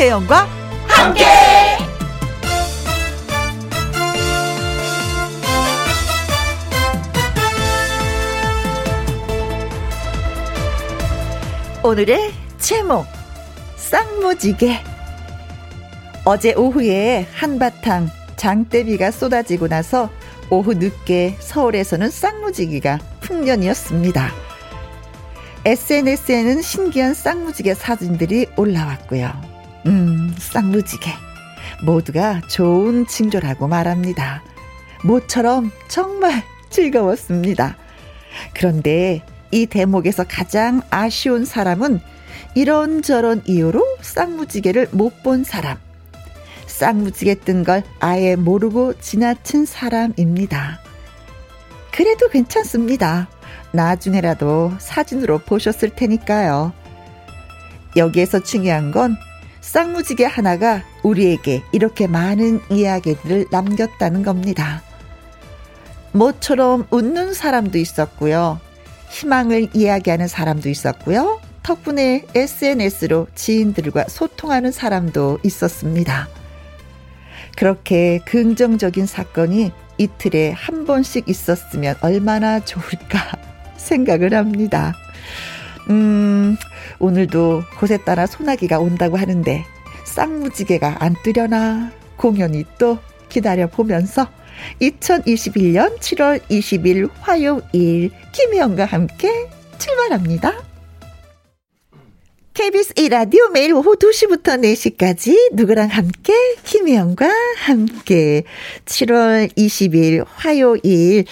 김혜영과 함께. 오늘의 제목 쌍무지개 어제 오후에 한바탕 장대비가 쏟아지고 나서 오후 늦게 서울에서는 쌍무지개가 풍년이었습니다. SNS에는 신기한 쌍무지개 사진들이 올라왔고요. 음, 쌍무지개. 모두가 좋은 징조라고 말합니다. 모처럼 정말 즐거웠습니다. 그런데 이 대목에서 가장 아쉬운 사람은 이런저런 이유로 쌍무지개를 못 본 사람. 쌍무지개 뜬 걸 아예 모르고 지나친 사람입니다. 그래도 괜찮습니다. 나중에라도 사진으로 보셨을 테니까요. 여기에서 중요한 건 쌍무지개 하나가 우리에게 이렇게 많은 이야기들을 남겼다는 겁니다. 모처럼 웃는 사람도 있었고요. 희망을 이야기하는 사람도 있었고요. 덕분에 SNS로 지인들과 소통하는 사람도 있었습니다. 그렇게 긍정적인 사건이 이틀에 한 번씩 있었으면 얼마나 좋을까 생각을 합니다. 음, 오늘도 곳에 따라 소나기가 온다고 하는데 쌍무지개가 안 뜨려나 공연이 또 기다려 보면서 2021년 7월 20일 화요일 김혜영과 함께 출발합니다. KBS 1라디오 매일 오후 2시부터 4시까지 누구랑 함께 김혜영과 함께 7월 20일 화요일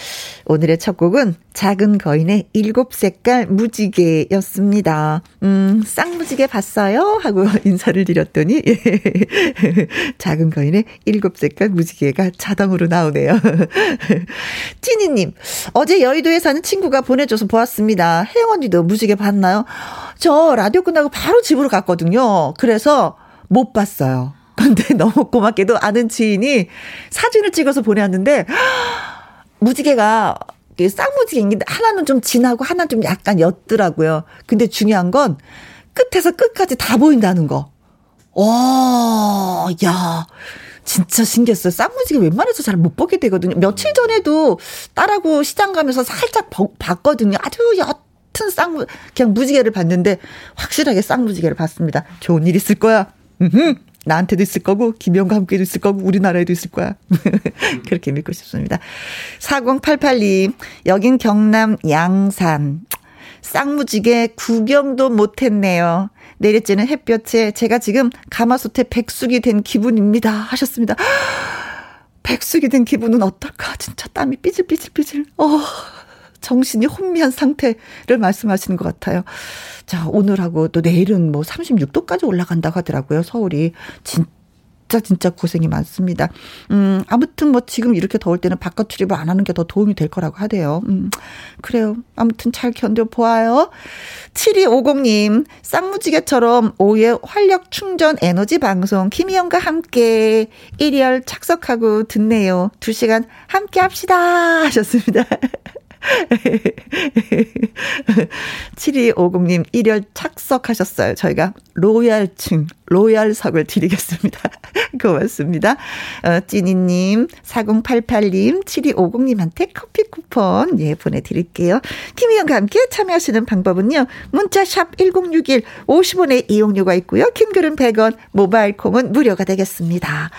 오늘의 첫 곡은 작은 거인의 일곱 색깔 무지개였습니다. 음, 쌍무지개 봤어요? 하고 인사를 드렸더니, 예. 작은 거인의 일곱 색깔 무지개가 자동으로 나오네요. 찐이님, 어제 여의도에 사는 친구가 보내줘서 보았습니다. 혜영 언니도 무지개 봤나요? 저 라디오 끝나고 바로 집으로 갔거든요. 그래서 못 봤어요. 근데 너무 고맙게도 아는 지인이 사진을 찍어서 보내왔는데, 무지개가 쌍무지개인데 하나는 좀 진하고 하나는 좀 약간 옅더라고요. 근데 중요한 건 끝에서 끝까지 다 보인다는 거. 와, 야. 진짜 신기했어요. 쌍무지개 웬만해서 잘 못 보게 되거든요. 며칠 전에도 딸하고 시장 가면서 살짝 봤거든요. 아주 옅 은 쌍무, 그냥 무지개를 봤는데 확실하게 쌍무지개를 봤습니다. 좋은 일 있을 거야. 음흠. 나한테도 있을 거고 김영과 함께도 있을 거고 우리나라에도 있을 거야. 그렇게 믿고 싶습니다. 4088님 여긴 경남 양산. 쌍무지개 구경도 못했네요. 내리쬐는 햇볕에 제가 지금 가마솥에 백숙이 된 기분입니다. 하셨습니다. 백숙이 된 기분은 어떨까? 진짜 땀이 삐질삐질삐질. 어. 정신이 혼미한 상태를 말씀하시는 것 같아요. 자, 오늘하고 또 내일은 뭐 36도까지 올라간다고 하더라고요. 서울이. 진짜 진짜 고생이 많습니다. 음, 아무튼 뭐 지금 이렇게 더울 때는 바깥 출입을 안 하는 게 더 도움이 될 거라고 하대요. 음, 그래요. 아무튼 잘 견뎌보아요. 7250님, 쌍무지개처럼 오후에 활력 충전 에너지 방송 김희영과 함께 일열 착석하고 듣네요. 2시간 함께 합시다. 하셨습니다. 7250님, 일열 착석하셨어요. 저희가 로얄층, 로얄석을 드리겠습니다. 고맙습니다. 어, 찐이님, 4088님, 7250님한테 커피 쿠폰, 예, 보내드릴게요. 김희영과 함께 참여하시는 방법은요, 문자샵 1061, 50원의 이용료가 있고요. 킹글은 100원, 모바일 콩은 무료가 되겠습니다.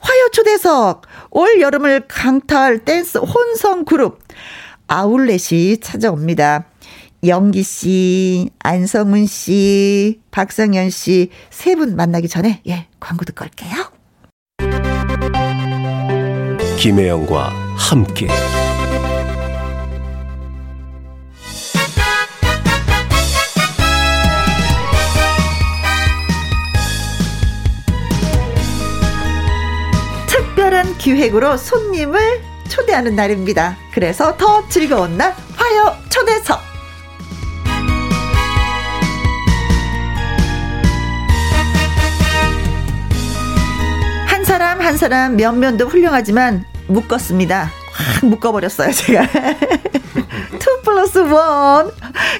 화요 초대석, 올 여름을 강탈 댄스 혼성 그룹, 아울렛이 찾아옵니다. 영기 씨, 안성훈 씨, 박성현 씨 세 분 만나기 전에 예, 광고 듣고 올게요. 김혜영과 함께 특별한 기획으로 손님을 초대하는 날입니다. 그래서 더 즐거운 날 화요 초대석. 한 사람 한 사람 면면도 훌륭하지만 묶었습니다. 확 묶어버렸어요, 제가. 투 플러스 원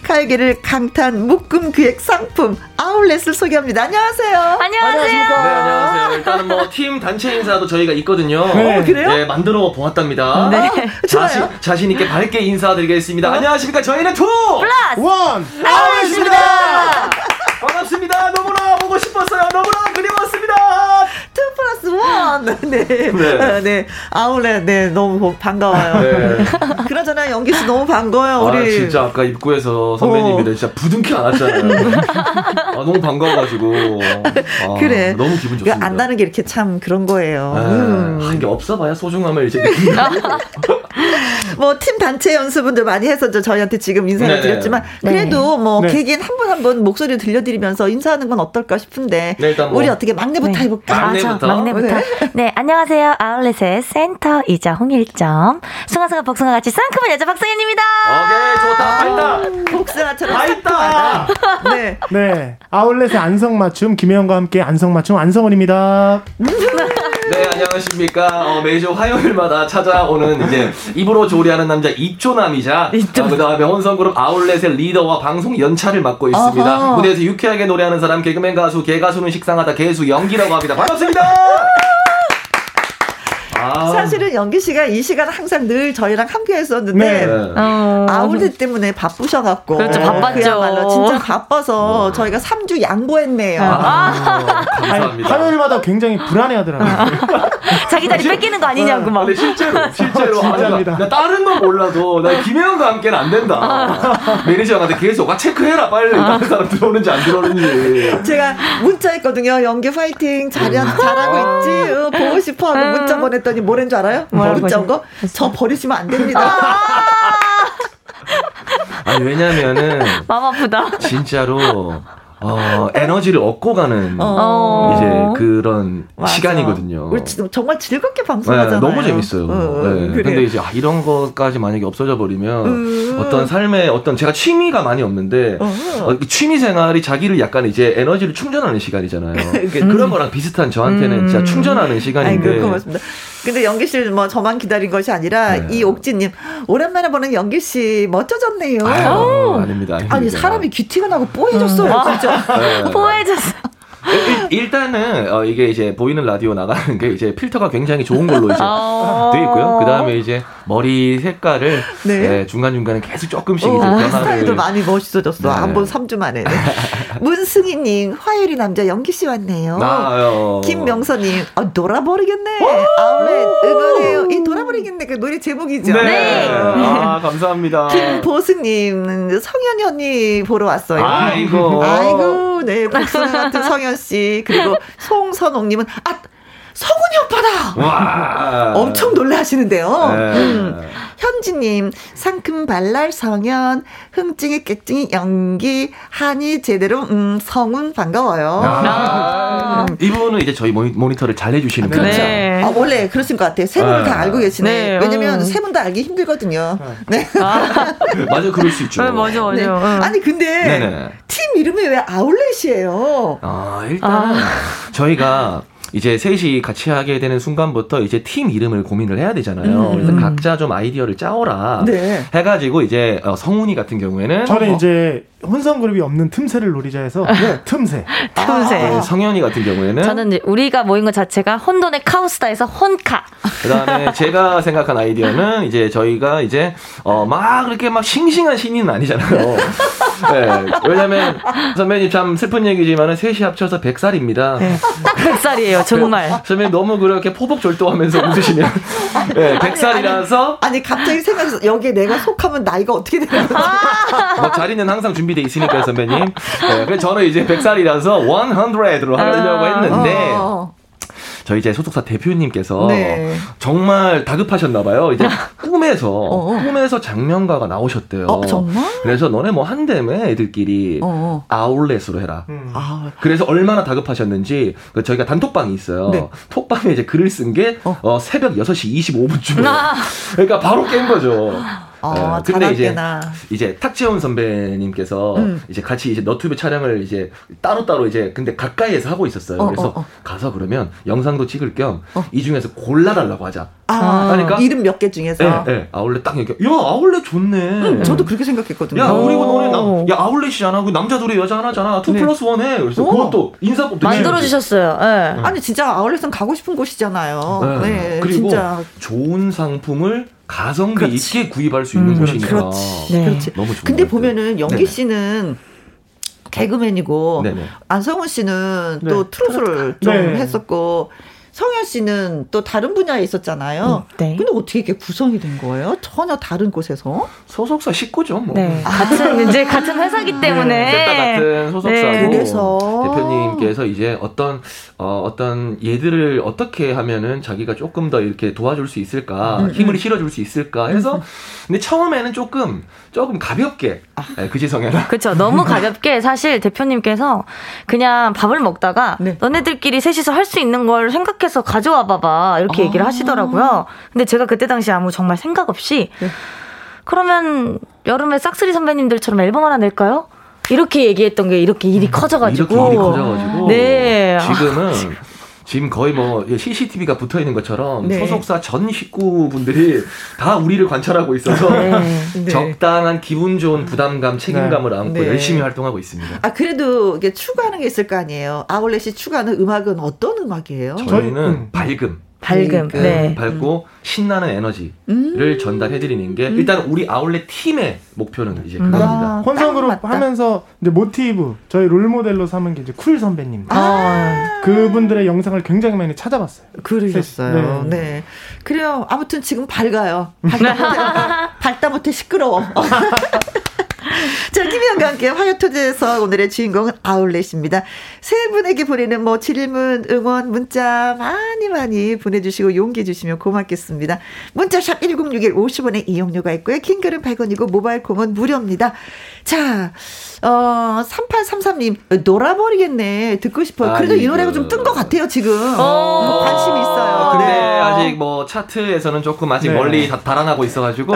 칼기를 강탄 묶음 기획 상품 아울렛을 소개합니다. 안녕하세요. 안녕하세요. 네, 안녕하세요. 일단은 뭐 팀 단체 인사도 저희가 있거든요. 네. 어, 그래요? 네, 만들어 보았답니다. 네. 자신, 좋아요. 자신 있게 밝게 인사드리겠습니다. 안녕하십니까? 저희는 Two! Plus one! 아울렛입니다! 반갑습니다. 너무나 보고 싶었어요. 너무나 그리웠습니다. Two plus one. 네. 네. 네. 네. 아울렛, 네. 너무 반가워요. 네. 그러잖아요. 영기 씨 너무 반가워요. 아, 우리. 진짜 아까 입구에서 선배님이 진짜 부둥켜 안았잖아요. 아, 너무 반가워가지고. 아, 그래. 너무 기분 좋습니다. 그 안다는 게 이렇게 참 그런 거예요. 네. 음. 아, 이게 없어봐야 소중함을 이제 뭐팀 단체 연습분들 많이 해서 저 저희한테 지금 인사를 네네. 드렸지만 그래도 뭐 네. 개개인 한분 한 분 목소리 들려드리면서 인사하는 건 어떨까 싶은데 네, 일단 뭐 우리 어떻게 막내부터 네. 해볼까? 아, 막내부터? 저 막내부터. 네. 안녕하세요. 아울렛의 센터이자 홍일점. 숭아숭아 복숭아 같이 쌍큼한 여자 박성현입니다. 오케이, 좋다. 밝다. 복숭아처럼 다 있다. 싹하다. 네. 네. 아울렛의 안성맞춤, 김혜영과 함께 안성맞춤, 안성원입니다. 네, 안녕하십니까. 어, 매주 화요일마다 찾아오는 이제 입으로 조리하는 남자 입조남이자 어, 그다음에 혼성그룹 아울렛의 리더와 방송 연차를 맡고 있습니다. 어허. 무대에서 유쾌하게 노래하는 사람 개그맨 가수 개가수는 식상하다 개수 연기라고 합니다. 반갑습니다. 아, 사실은 연기 씨가 이 시간 항상 늘 저희랑 함께 했었는데 네. 어. 아울렛 때문에 바쁘셔 갖고 그렇죠, 바빴죠. 그야말로 진짜 바빠서 저희가 3주 양보했네요. 아, 감사합니다. 화요일마다 굉장히 불안해 하더라고요. 자기 자리 뺏기는 거 아니냐고 막. 근데 실제로 실제로 아, 진짜입니다. 나, 나 다른 건 몰라도 나 김혜영과 함께는 안 된다. 매니저한테 계속 아 체크해라 빨리 다른 사람 들어오는지 안 들어오는지. 제가 문자했거든요. 연기 파이팅 잘, 잘하고 있지? 어, 보고 싶어 하고 문자 보냈더니 뭐랬는 줄 알아요? 문자 온 거? 저 버리시면 안 됩니다. 아니 왜냐면은 마음 아프다. 진짜로 어, 에너지를 얻고 가는 어. 이제 그런 맞아. 시간이거든요. 우리 지- 정말 즐겁게 네, 방송하잖아요. 너무 재밌어요. 어, 네. 그래. 근데 이제 아, 이런 것까지 만약에 없어져 버리면 음. 어떤 삶의 어떤 제가 취미가 많이 없는데 어. 어, 이 취미 생활이 자기를 약간 이제 에너지를 충전하는 시간이잖아요. 그런 거랑 비슷한 저한테는 음. 진짜 충전하는 시간인데. 아이고, 고맙습니다. 근데 연기 씨뭐 저만 기다린 것이 아니라 네. 이 옥진님 오랜만에 보는 연기 씨 멋져졌네요. 아유, 아닙니다, 아닙니다. 아니 사람이 귀티가 나고 뽀해졌어요 진짜. 네. 포해졌어. 일, 단은 어, 이게 이제 보이는 라디오 나가는 게 이제 필터가 굉장히 좋은 걸로 이제 어. 돼 있고요. 그 다음에 이제 머리 색깔을 네. 중간 중간에 계속 조금씩 어, 이제 변화를. 스타일도 많이 멋있어졌어. 네. 안본 3주 만에. 네. 문승희님, 화요일이 남자 연기 씨 왔네요. 나요. 김명선님, 아, 놀아버리겠네. 아울렛 응원해요. 이 놀아버리겠네. 그 노래 제목이죠. 네. 네. 아 감사합니다. 김보승님, 성현이 언니 보러 왔어요. 아이고. 아이고, 네. 복숭아 같은 성현 씨. 그리고 송선옥님은, 아, 성훈이 오빠다! 와. 엄청 놀래 하시는데요. 네. 음. 현지님, 상큼 발랄 성현, 흥증이 깨증이 연기, 한이 제대로, 음, 성운 반가워요. 아. 이분은 이제 저희 모니, 모니터를 잘 해주시는 그렇죠. 분이에요. 네. 아, 원래 그러신 것 같아요. 세 분을 네. 다 알고 계시네. 네, 왜냐면 음. 세분 다 알기 힘들거든요. 네. 맞아, 그럴 수 있죠. 네, 맞아, 맞아. 네. 응. 아니, 근데 네네. 팀 이름이 왜 아울렛이에요? 아, 일단 저희가 이제 셋이 같이 하게 되는 순간부터 이제 팀 이름을 고민을 해야 되잖아요. 음. 그래서 각자 좀 아이디어를 짜오라. 네. 해가지고 이제 어, 성훈이 같은 경우에는 저는 이제 혼성 그룹이 없는 틈새를 노리자 해서 틈새. 틈새. 네, 성현이 같은 경우에는 저는 이제 우리가 모인 것 자체가 혼돈의 카오스다에서 혼카. 그다음에 제가 생각한 아이디어는 이제 저희가 이제 어 막 그렇게 막 싱싱한 신인은 아니잖아요. 네, 왜냐면 선배님 참 슬픈 얘기지만은 셋이 합쳐서 100살입니다. 네. 딱 100살이에요, 정말. 선배님 너무 그렇게 포복절도하면서 웃으시면 네, 100살이라서 아니, 갑자기 생각해서 여기에 내가 속하면 나이가 어떻게 되는 거지? 뭐 자리는 항상 준비 돼 있으니까요, 선배님. 네, 그래서 저는 이제 100살이라서 100로 하려고 했는데 어. 저희 이제 소속사 대표님께서 네. 정말 다급하셨나봐요. 이제 꿈에서 어. 꿈에서 장면가가 나오셨대요. 어, 정말? 그래서 너네 뭐 한다며 애들끼리 어. 아울렛으로 해라. 음. 아, 그래서 얼마나 다급하셨는지 그 저희가 단톡방이 있어요. 네. 톡방에 이제 글을 쓴게 어. 어, 새벽 6시 25분쯤에. 아. 그러니까 바로 깬 거죠. 어, 예, 근데 이제. 이제 탁재훈 선배님께서 음. 이제 같이 이제 너튜브 촬영을 이제 따로 따로 이제 근데 가까이에서 하고 있었어요. 어, 그래서 어, 어. 가서 그러면 영상도 찍을 겸이 어. 중에서 골라달라고 하자. 아, 그러니까- 이름 몇 개 중에서. 예, 예. 아울렛 딱 얘기. 야 아울렛 좋네. 음, 저도 그렇게 생각했거든요. 야, 오. 그리고 너네 남, 야, 아울렛이잖아. 그 남자 둘이 여자 하나잖아. two 네. plus one 해. 그래서 오. 그것도 인사법도 만들어 주셨어요. 예. 아니 진짜 아울렛은 가고 싶은 곳이잖아요. 네. 네, 그리고 진짜 좋은 상품을 가성비 그렇지. 있게 구입할 수 있는 음, 곳이니까. 그렇지. 네. 그렇지. 너무 좋은 근데. 보면은 영기. 씨는 개그맨이고 네네. 안성훈 씨는 네. 또 트로트를 좀 네. 했었고 성연 씨는 또 다른 분야에 있었잖아요. 음, 네. 근데 어떻게 이렇게 구성이 된 거예요? 전혀 다른 곳에서? 소속사 식구죠. 뭐. 네. 같은 이제 같은 회사기 때문에 셋다 같은 소속사고 네. 그래서. 대표님께서 이제 어떤 어, 어떤 얘들을 어떻게 하면은 자기가 조금 더 이렇게 도와줄 수 있을까 음, 힘을 실어줄 수 있을까 해서 근데 처음에는 조금 조금 가볍게 아. 네, 그지 성현아 그렇죠. 너무 가볍게 사실 대표님께서 그냥 밥을 먹다가 네. 너네들끼리 셋이서 할 수 있는 걸 생각해서 가져와 봐봐 이렇게 아. 얘기를 하시더라고요. 근데 제가 그때 당시 아무 정말 생각 없이 네. 그러면 여름에 싹쓸이 선배님들처럼 앨범 하나 낼까요? 이렇게 얘기했던 게 이렇게 일이 커져가지고 이렇게 일이 커져가지고 네. 지금은 지금 거의 뭐 CCTV가 붙어 있는 것처럼 네. 소속사 전 식구분들이 다 우리를 관찰하고 있어서 네. 네. 적당한 기분 좋은 부담감, 책임감을 안고 네. 열심히 활동하고 있습니다. 아 그래도 이게 추구하는 게 있을 거 아니에요. 아울렛이 추구하는 음악은 어떤 음악이에요? 저희는 음. 밝음, 밝음. 네. 밝고 신나는 에너지를 음. 전달해드리는 게 일단 우리 아울렛 팀의 목표는 이제 그겁니다. 아, 혼성 그룹 딱 맞다. 하면서 이제 모티브 저희 롤 모델로 삼은 게 이제 쿨 선배님. 아. 그분들의 영상을 굉장히 많이 찾아봤어요. 그러셨어요. 네. 네. 그래요. 아무튼 지금 밝아요. 밝다 못해, 밝다 못해 시끄러워. 자, 김혜영과 함께 화요 초대석 오늘의 주인공은 아울렛입니다. 세 분에게 보내는 뭐 질문, 응원, 문자 많이 많이 보내주시고 용기 주시면 고맙겠습니다. 문자샵 1061 50원의 이용료가 있고요. 킹글은 100원이고 모바일 콩은 무료입니다. 자, 어, 3833님, 놀아버리겠네. 듣고 싶어요. 그래도 이. 노래가 좀뜬 것 같아요, 지금. 어. 관심이 있어요. 근데 네. 아직 뭐 차트에서는 조금 아직 네. 멀리 다 달아나고 있어가지고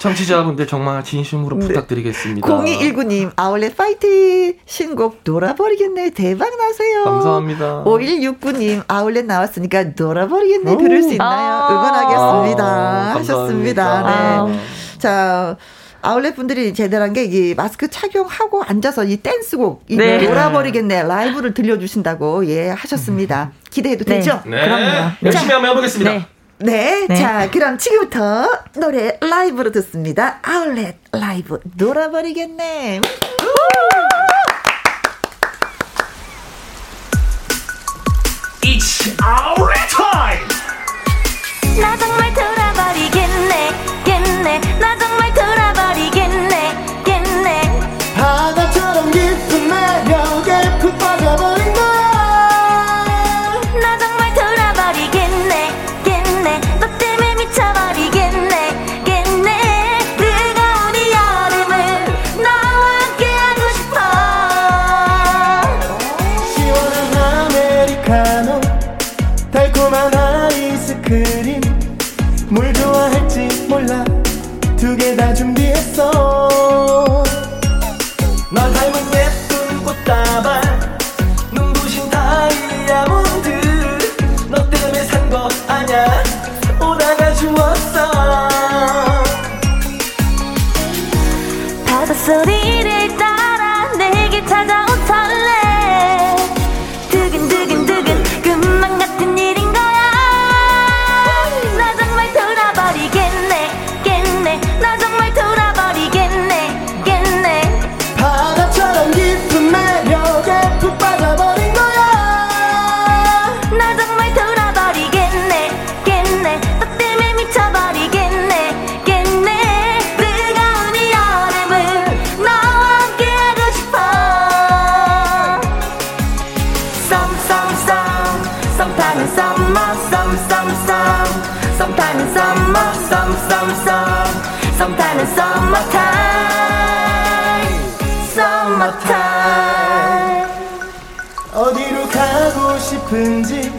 청취자분들 정말 진심으로 부탁드리겠습니다. 0219님, 아울렛 파이팅! 신곡 놀아버리겠네. 대박 나세요. 감사합니다. 5169님, 아울렛 나왔으니까 놀아버리겠네. 들을 수 있나요? 아. 응원하겠습니다. 아, 하셨습니다. 네. 자, 아울렛 분들이 제대로 한 게 이 마스크 착용하고 앉아서 이 댄스곡 이 네. 놀아버리겠네 라이브를 들려주신다고 예 하셨습니다. 기대해도 네. 되죠? 네, 그럼요. 열심히 한번 해보겠습니다. 네. 네, 네. 자, 그럼 지금부터 노래 라이브로 듣습니다. 아울렛 라이브 놀아버리겠네. It's our time. 나 정말 돌 어디로 가고 싶은지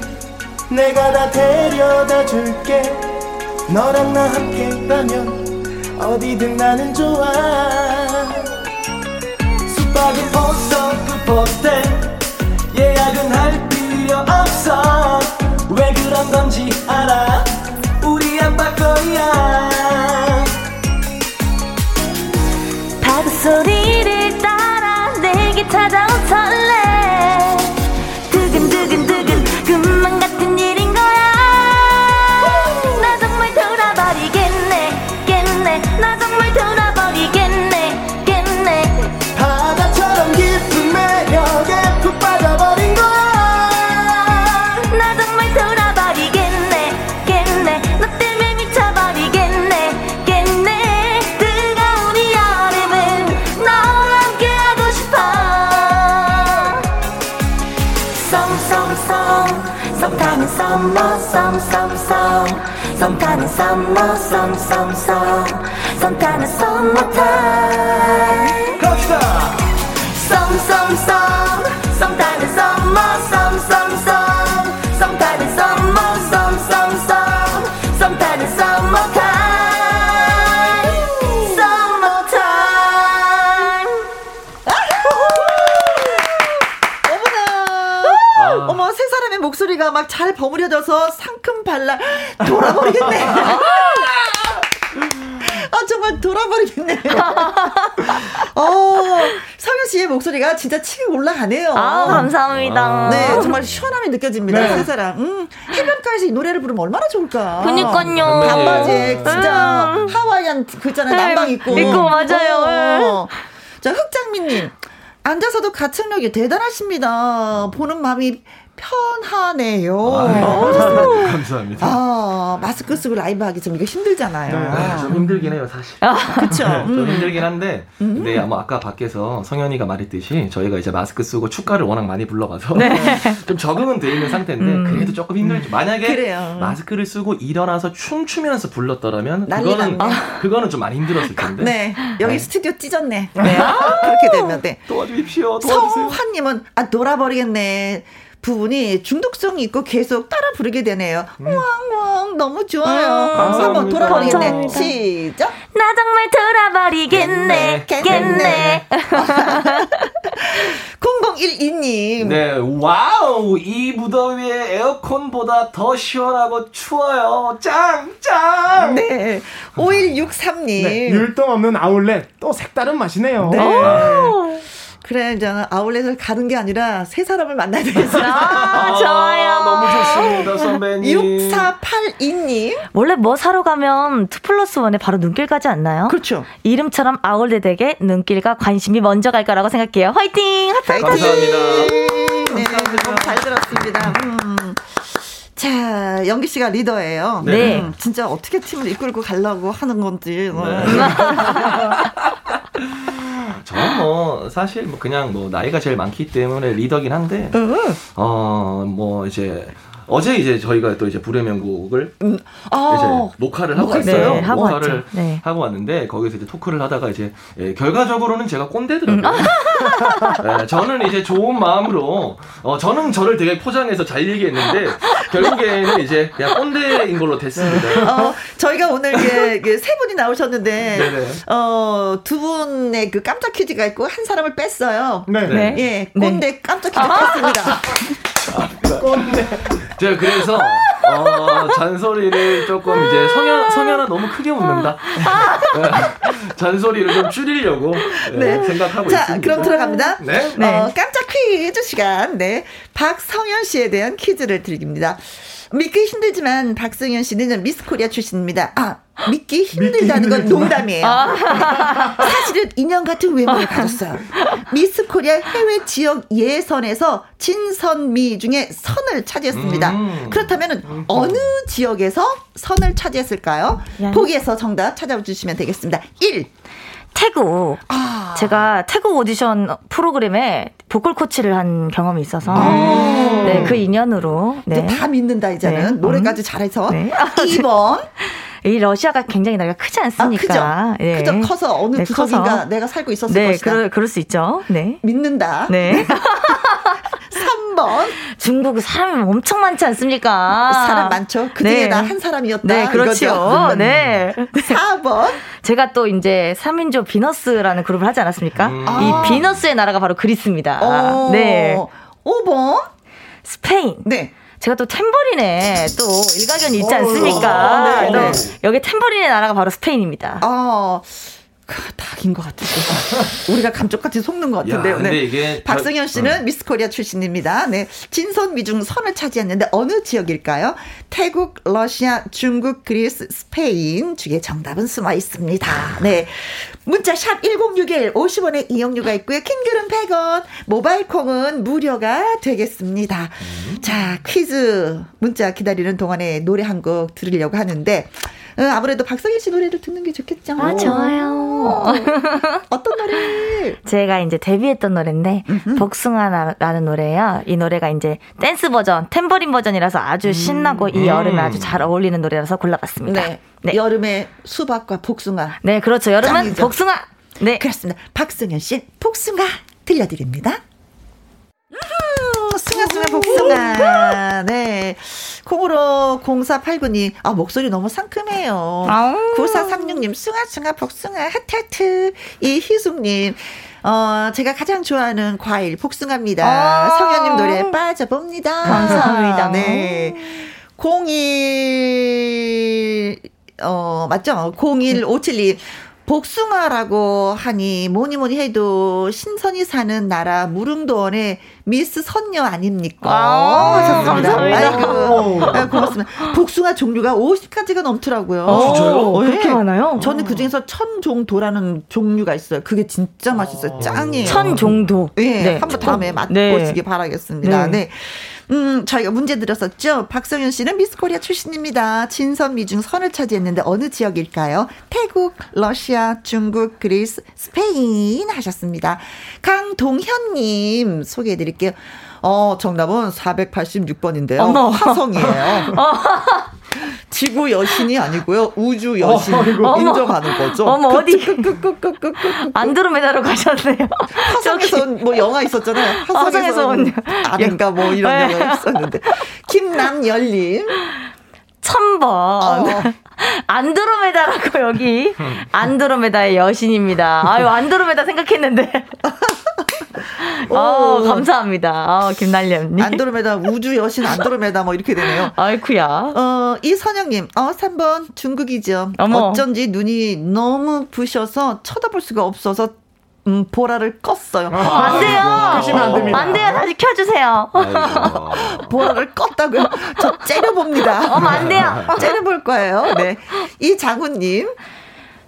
내가 다 데려다 줄게 너랑 나 함께라면 어디든 나는 좋아 숙박은 옷도 포스텔 왜 그런 건지 알아? 우리 아빠 거야. 파도 소리를 따라 내게 찾아온 썸 타는 썸머 썸썸썸 썸 타는 summer time 갑시다 썸썸썸 썸 타는 summer 썸썸썸 썸 타는 summer 썸썸썸 썸 타는 summer time summer time 어머나. 어머, 세 사람의 목소리가 막 잘 버무려져서 상큼 발랄 돌아버리겠네. 아, 정말 돌아버리겠네요. 어, 성현 씨의 목소리가 진짜 치고 올라가네요. 아 감사합니다 네, 정말 시원함이 느껴집니다. 네. 세 사람. 음, 해변가에서 이 노래를 부르면 얼마나 좋을까. 그니까요 반바지 진짜 음. 하와이안 그 있잖아요. 네, 남방 입고. 입고, 맞아요. 어. 자, 흑장미님. 앉아서도 가창력이 대단하십니다. 보는 마음이 편하네요. 어, 좋습니다. 감사합니다. 아, 마스크 쓰고 라이브 하기 좀 이거 힘들잖아요. 네, 좀 힘들긴 해요, 사실. 그쵸. 네, 좀 음. 힘들긴 한데, 근데 아마 아까 밖에서 성현이가 말했듯이 저희가 이제 마스크 쓰고 축가를 워낙 많이 불러가서 좀 적응은 돼 있는 상태인데 그래도 조금 힘들죠. 만약에 그래요. 마스크를 쓰고 일어나서 춤추면서 불렀더라면 그거는 났네. 그거는 좀 많이 힘들었을 텐데. 네. 여기 네. 스튜디오 찢었네. 네. 그렇게 되면 네. 도와주십시오. 도와주세요. 성환님은 아 놀아버리겠네. 부분이 중독성이 있고 계속 따라 부르게 되네요. 왕왕 너무 좋아요. 음, 한번 감사합니다. 돌아버리겠네. 시작. 나 정말 돌아버리겠네 겠네 0012님. 네, wow! 이 무더위에 에어컨보다 더 시원하고 추워요. 짱! 짱! 네. 5163님. 네, 율동 없는 아울렛 또 색다른 맛이네요. 네. 그래, 저는 아울렛을 가는 게 아니라 세 사람을 만나야 되겠어요. 아 좋아요 너무 좋습니다, 선배님. 6482님. 원래 뭐 사러 가면 2 플러스 1에 바로 눈길 가지 않나요? 그렇죠. 이름처럼 아울렛에게 눈길과 관심이 먼저 갈 거라고 생각해요. 화이팅! 하트! 감사합니다. 네, 너무 잘 들었습니다. 음. 자, 연기 씨가 리더예요. 네. 음, 진짜 어떻게 팀을 이끌고 가려고 하는 건지. 어. 네. 저는 뭐 사실 뭐 그냥 뭐 나이가 제일 많기 때문에 리더긴 한데 어 뭐 이제 어제 이제 저희가 또 이제 불의 명곡을 아, 이제 녹화를 하고? 왔어요. 네, 하고 녹화를 왔죠. 네. 하고 왔는데 거기서 이제 토크를 하다가 이제 예, 결과적으로는 제가 꼰대더라고요. 예, 저는 이제 좋은 마음으로 어, 저는 저를 되게 포장해서 잘 얘기했는데 결국에는 이제 그냥 꼰대인 걸로 됐습니다. 어, 저희가 오늘 이게, 이게 세 분이 나오셨는데. 어, 두 분의 그 깜짝 퀴즈가 있고, 한 사람을 뺐어요. 네. 네. 예, 네. 꼰대 깜짝 퀴즈 뺐습니다. 제가 그래서 어, 잔소리를 조금 이제 성현 성현아 너무 크게 웃는다. 네, 잔소리를 좀 줄이려고 네, 생각하고 자, 있습니다. 그럼 들어갑니다. 네. 네. 어, 깜짝 퀴즈 시간. 네. 박성연 씨에 대한 퀴즈를 드립니다. 믿기 힘들지만 박성연 씨는 미스 코리아 출신입니다. 아, 믿기 힘들다는 건. 농담이에요. 사실은 인형 같은 외모를 가졌어요. 미스 코리아 해외 지역 예선에서 진선미 중에 선을 차지했습니다. 음. 그렇다면 어느 지역에서 선을 차지했을까요? 야. 보기에서 정답 찾아주시면 되겠습니다. 1. 태국. 아. 제가 태국 오디션 프로그램에 보컬 코치를 한 경험이 있어서 네, 그 인연으로 이제 네. 다 믿는다 이제는 네. 노래까지 잘해서 네. 2번 이 러시아가 굉장히 나이가 크지 아 않습니까? 그죠 네. 그죠 커서 어느 네, 구석인가 커서. 내가 살고 있었을 네, 것이다 그럴, 그럴 수 있죠. 네. 믿는다 네. 3번. 중국 사람이 엄청 많지 않습니까? 사람 많죠. 그 중에 네. 나한 사람이었다. 네, 그렇죠. 음. 네. 4번. 제가 또 이제 3인조 비너스라는 그룹을 하지 않았습니까? 아. 이 비너스의 나라가 바로 그리스입니다. 어. 네. 5번. 스페인. 네. 제가 또 탬버린에 또 일가견이 있지 어, 않습니까? 네, 네. 또 여기 탬버린의 나라가 바로 스페인입니다. 어, 닭인 것 같은데. 우리가 감쪽같이 속는 것 같은데요. 야, 근데 네. 이게 박성현 씨는 음. 미스 코리아 출신입니다. 네. 진선 미중 선을 차지했는데 어느 지역일까요? 태국, 러시아, 중국, 그리스, 스페인 중에 정답은 숨어 있습니다. 네. 문자 샵 1061, 50원의 이용료가 있고요. 긴 글은 100원, 모바일 콩은 무료가 되겠습니다. 자, 퀴즈 문자 기다리는 동안에 노래 한 곡 들으려고 하는데 어, 아무래도 박성연 씨 노래를 듣는 게 좋겠죠. 아, 좋아요. 어떤 노래? 제가 이제 데뷔했던 노래인데 복숭아라는 노래예요. 이 노래가 이제 댄스 버전, 탬버린 버전이라서 아주 신나고 이 여름에 아주 잘 어울리는 노래라서 골라봤습니다. 네. 네. 여름에 수박과 복숭아. 네, 그렇죠. 여름은 짱이죠. 복숭아. 네. 그렇습니다. 박승현 씨 복숭아 들려드립니다. 음, 승아승아 복숭아. 네. 콩으로 0489님, 아, 목소리 너무 상큼해요. 아우. 9436님, 승아승아 복숭아, 하트하트. 이희숙님, 어, 제가 가장 좋아하는 과일, 복숭아입니다. 아. 성현님 노래 빠져봅니다. 감사합니다. 네. 01, 어, 맞죠? 0157님. 복숭아라고 하니 뭐니 뭐니 해도 신선이 사는 나라 무릉도원의 미스 선녀 아닙니까? 아, 하셨습니다. 감사합니다. 아이고, 네, 고맙습니다. 복숭아 종류가 50가지가 넘더라고요. 어, 진짜요? 그렇게 네. 많아요? 저는 그 중에서 천종도라는 종류가 있어요. 그게 진짜 맛있어요. 짱이에요. 천 정도. 예, 한번 다음에 맛보시기 바라겠습니다. 네. 네. 음, 저희가 문제 드렸었죠. 박성윤 씨는 미스 코리아 출신입니다. 진선 미중 선을 차지했는데 어느 지역일까요? 태국, 러시아, 중국, 그리스, 스페인 하셨습니다. 강동현님 소개해 드릴게요. 어, 정답은 486번인데요. 어머. 화성이에요. 지구 여신이 아니고요. 우주 여신 어머. 인정하는 거죠. 어머, 어디? 안드로메다로 가셨네요. 화성에서 뭐 영화 있었잖아요. 화성에서 아닌가 뭐 이런 네. 영화 있었는데 김남열님 천번 어. 안드로메다라고 여기 안드로메다의 여신입니다. 아유 안드로메다 생각했는데. 어 감사합니다. 아, 김날렘님. 안드로메다 우주 여신 안드로메다 뭐 이렇게 되네요. 아이쿠야. 어, 이선영님, 어, 3번 중국이죠. 어머. 어쩐지 눈이 너무 부셔서 쳐다볼 수가 없어서, 음, 보라를 껐어요. 안 돼요. 안 됩니다. 안 돼요. 다시 켜주세요. 보라를 껐다고요? 저 째려봅니다. 어머 안 돼요. 째려볼 거예요. 네. 이장훈님,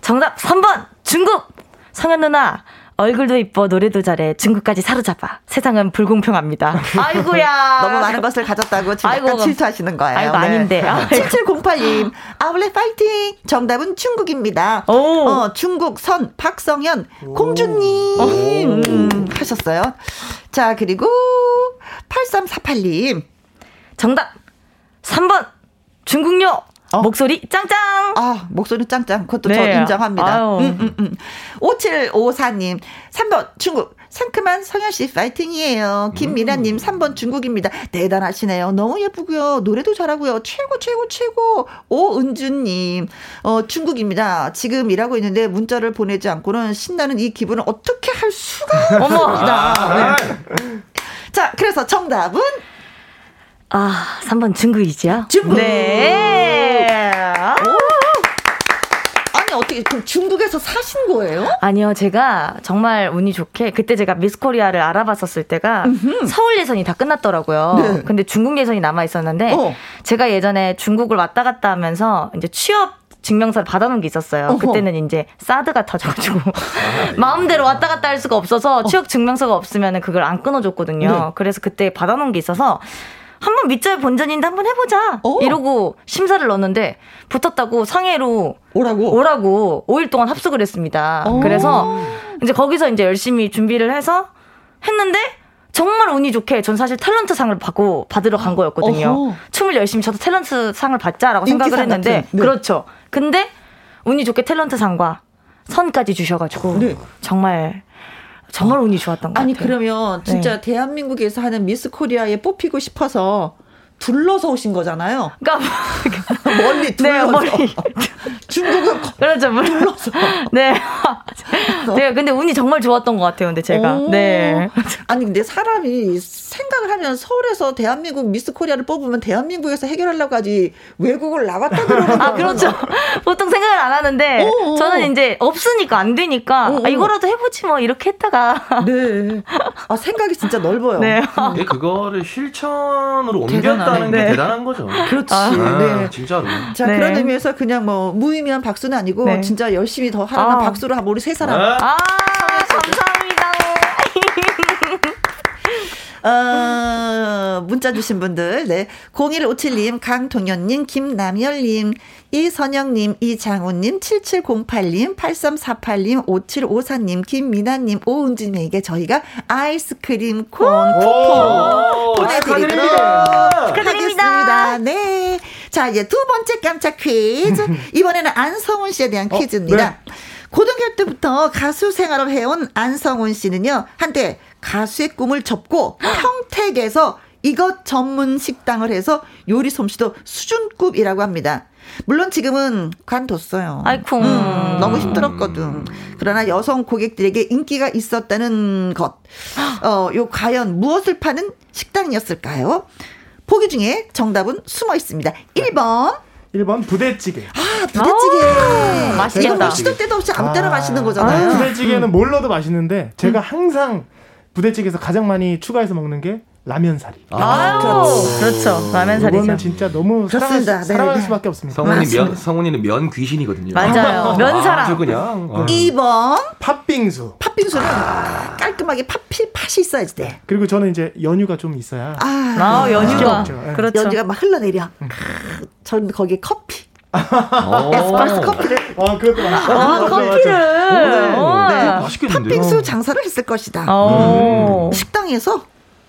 정답 3번 중국 성현 누나 얼굴도 이뻐 노래도 잘해 중국까지 사로잡아 세상은 불공평합니다. 아이고야. 너무 많은 것을 가졌다고 지금 아이고. 약간 질투하시는 거예요. 아이고, 아닌데. 아이고. 7708님, 아울렛 파이팅! 정답은 중국입니다. 오. 어, 중국 선, 박성현, 공주님, 음, 하셨어요. 자, 그리고 8348님, 정답 3번 중국요 어? 목소리 짱짱. 아, 목소리 짱짱. 그것도 네. 저 인정합니다. 음, 음, 음. 5754님, 3번 중국. 상큼한 성현 씨 파이팅이에요. 김미나님 3번 중국입니다. 대단하시네요. 너무 예쁘고요. 노래도 잘하고요. 최고, 최고, 최고. 오은주님, 어, 중국입니다. 지금 일하고 있는데 문자를 보내지 않고는 신나는 이 기분을 어떻게 할 수가 어머. 없습니다. 네. 자, 그래서 정답은 아 3번 중국이죠. 중국. 네. 아니, 어떻게, 그럼 중국에서 사신 거예요? 아니요, 제가 정말 운이 좋게 그때 제가 미스코리아를 알아봤었을 때가 서울 예선이 다 끝났더라고요. 네. 근데 중국 예선이 남아 있었는데 어. 제가 예전에 중국을 왔다 갔다 하면서 이제 취업 증명서를 받아놓은 게 있었어요. 어허. 그때는 이제 사드가 터져가지고 마음대로 왔다 갔다 할 수가 없어서 취업 증명서가 없으면 그걸 안 끊어줬거든요. 네. 그래서 그때 받아놓은 게 있어서 한번 밑자의 본전인데 한번 해보자 어. 이러고 심사를 넣었는데 붙었다고 상해로 오라고. 오라고 5일 동안 합숙을 했습니다. 오. 그래서 이제 거기서 이제 열심히 준비를 해서 했는데 정말 운이 좋게 전 사실 탤런트 상을 받고 받으러 간 거였거든요. 어허. 춤을 열심히 춰서 탤런트 상을 받자라고 생각을 했는데 네. 그렇죠. 근데 운이 좋게 탤런트 상과 선까지 주셔가지고 네. 정말 정말 운이 좋았던 것 아니 같아요. 그러면 진짜 네. 대한민국에서 하는 미스 코리아에 뽑히고 싶어서 둘러서 오신 거잖아요. 그러니까 멀리 네, 둘러서. 머리. 중국은 그렇죠. 둘러서. 네. 네, 근데 운이 정말 좋았던 것 같아요. 근데 제가. 오. 네. 아니 근데 사람이 생각을 하면 서울에서 대한민국 미스 코리아를 뽑으면 대한민국에서 해결하려고 하지 외국을 나갔다 들어오는 아, 그렇죠. 보통 생각을 안 하는데, 오, 오. 저는 이제 없으니까 안 되니까, 오, 오. 아, 이거라도 해보지 뭐, 이렇게 했다가. 네. 아 생각이 진짜 넓어요. 네. 이게 그거를 실천으로. 옮겼다 는게 네. 대단한 거죠. 그렇지. 아, 네. 진짜로. 자 네. 그런 의미에서 그냥 뭐 무의미한 박수는 아니고 네. 진짜 열심히 더 하라는 아. 박수를 한번 우리 세 사람 아, 아, 감사합니다. 어, 문자 주신 분들, 네. 0157님, 강동현님, 김남열님, 이선영님, 이장훈님, 7708님, 8348님, 5754님, 김미나님, 오은진에게 저희가 아이스크림 콘 쿠폰 보내드리도록 축하드립니다. 하겠습니다. 네. 자, 이제 두 번째 깜짝 퀴즈. 이번에는 안성훈 씨에 대한 퀴즈입니다. 고등학교 때부터 가수 생활을 해온 안성훈 씨는요, 한때 가수의 꿈을 접고 평택에서 이것 전문 식당을 해서 요리 솜씨도 수준급이라고 합니다. 물론 지금은 관뒀어요. 아이쿠. 음, 너무 힘들었거든. 그러나 여성 고객들에게 인기가 있었다는 것. 어, 요 과연 무엇을 파는 식당이었을까요? 보기 중에 정답은 숨어 있습니다. 1번. 1번 부대찌개. 아, 부대찌개. 맛있겠다. 이거 뭐 시도 때도 없이 아무 때나 아. 마시는 거잖아요. 부대찌개는 뭘 넣어도 맛있는데 제가 항상 부대찌개에서 가장 많이 추가해서 먹는 게 라면사리. 아유, 그렇죠. 라면 살이죠. 이거는 진짜 너무 사랑할, 네, 사랑할 네. 수밖에 없습니다. 성훈이 면, 성훈이는 면 귀신이거든요. 맞아요. 면사랑. 아주 그냥. 어. 2번. 팥빙수. 팥빙수는 깔끔하게 팥이, 팥이 있어야지 돼. 그리고 저는 이제 연유가 좀 있어야. 아, 아, 연유가. 없죠. 예. 그렇죠. 연기가 막 흘러내려. 크, 전 거기에 커피. 어. 에스프레소 커피를. 아, 그것도 맛있어. 아, 커피를. 어. 네. 맛있겠는데요? 팥빙수 장사를 했을 것이다. 어. 식당에서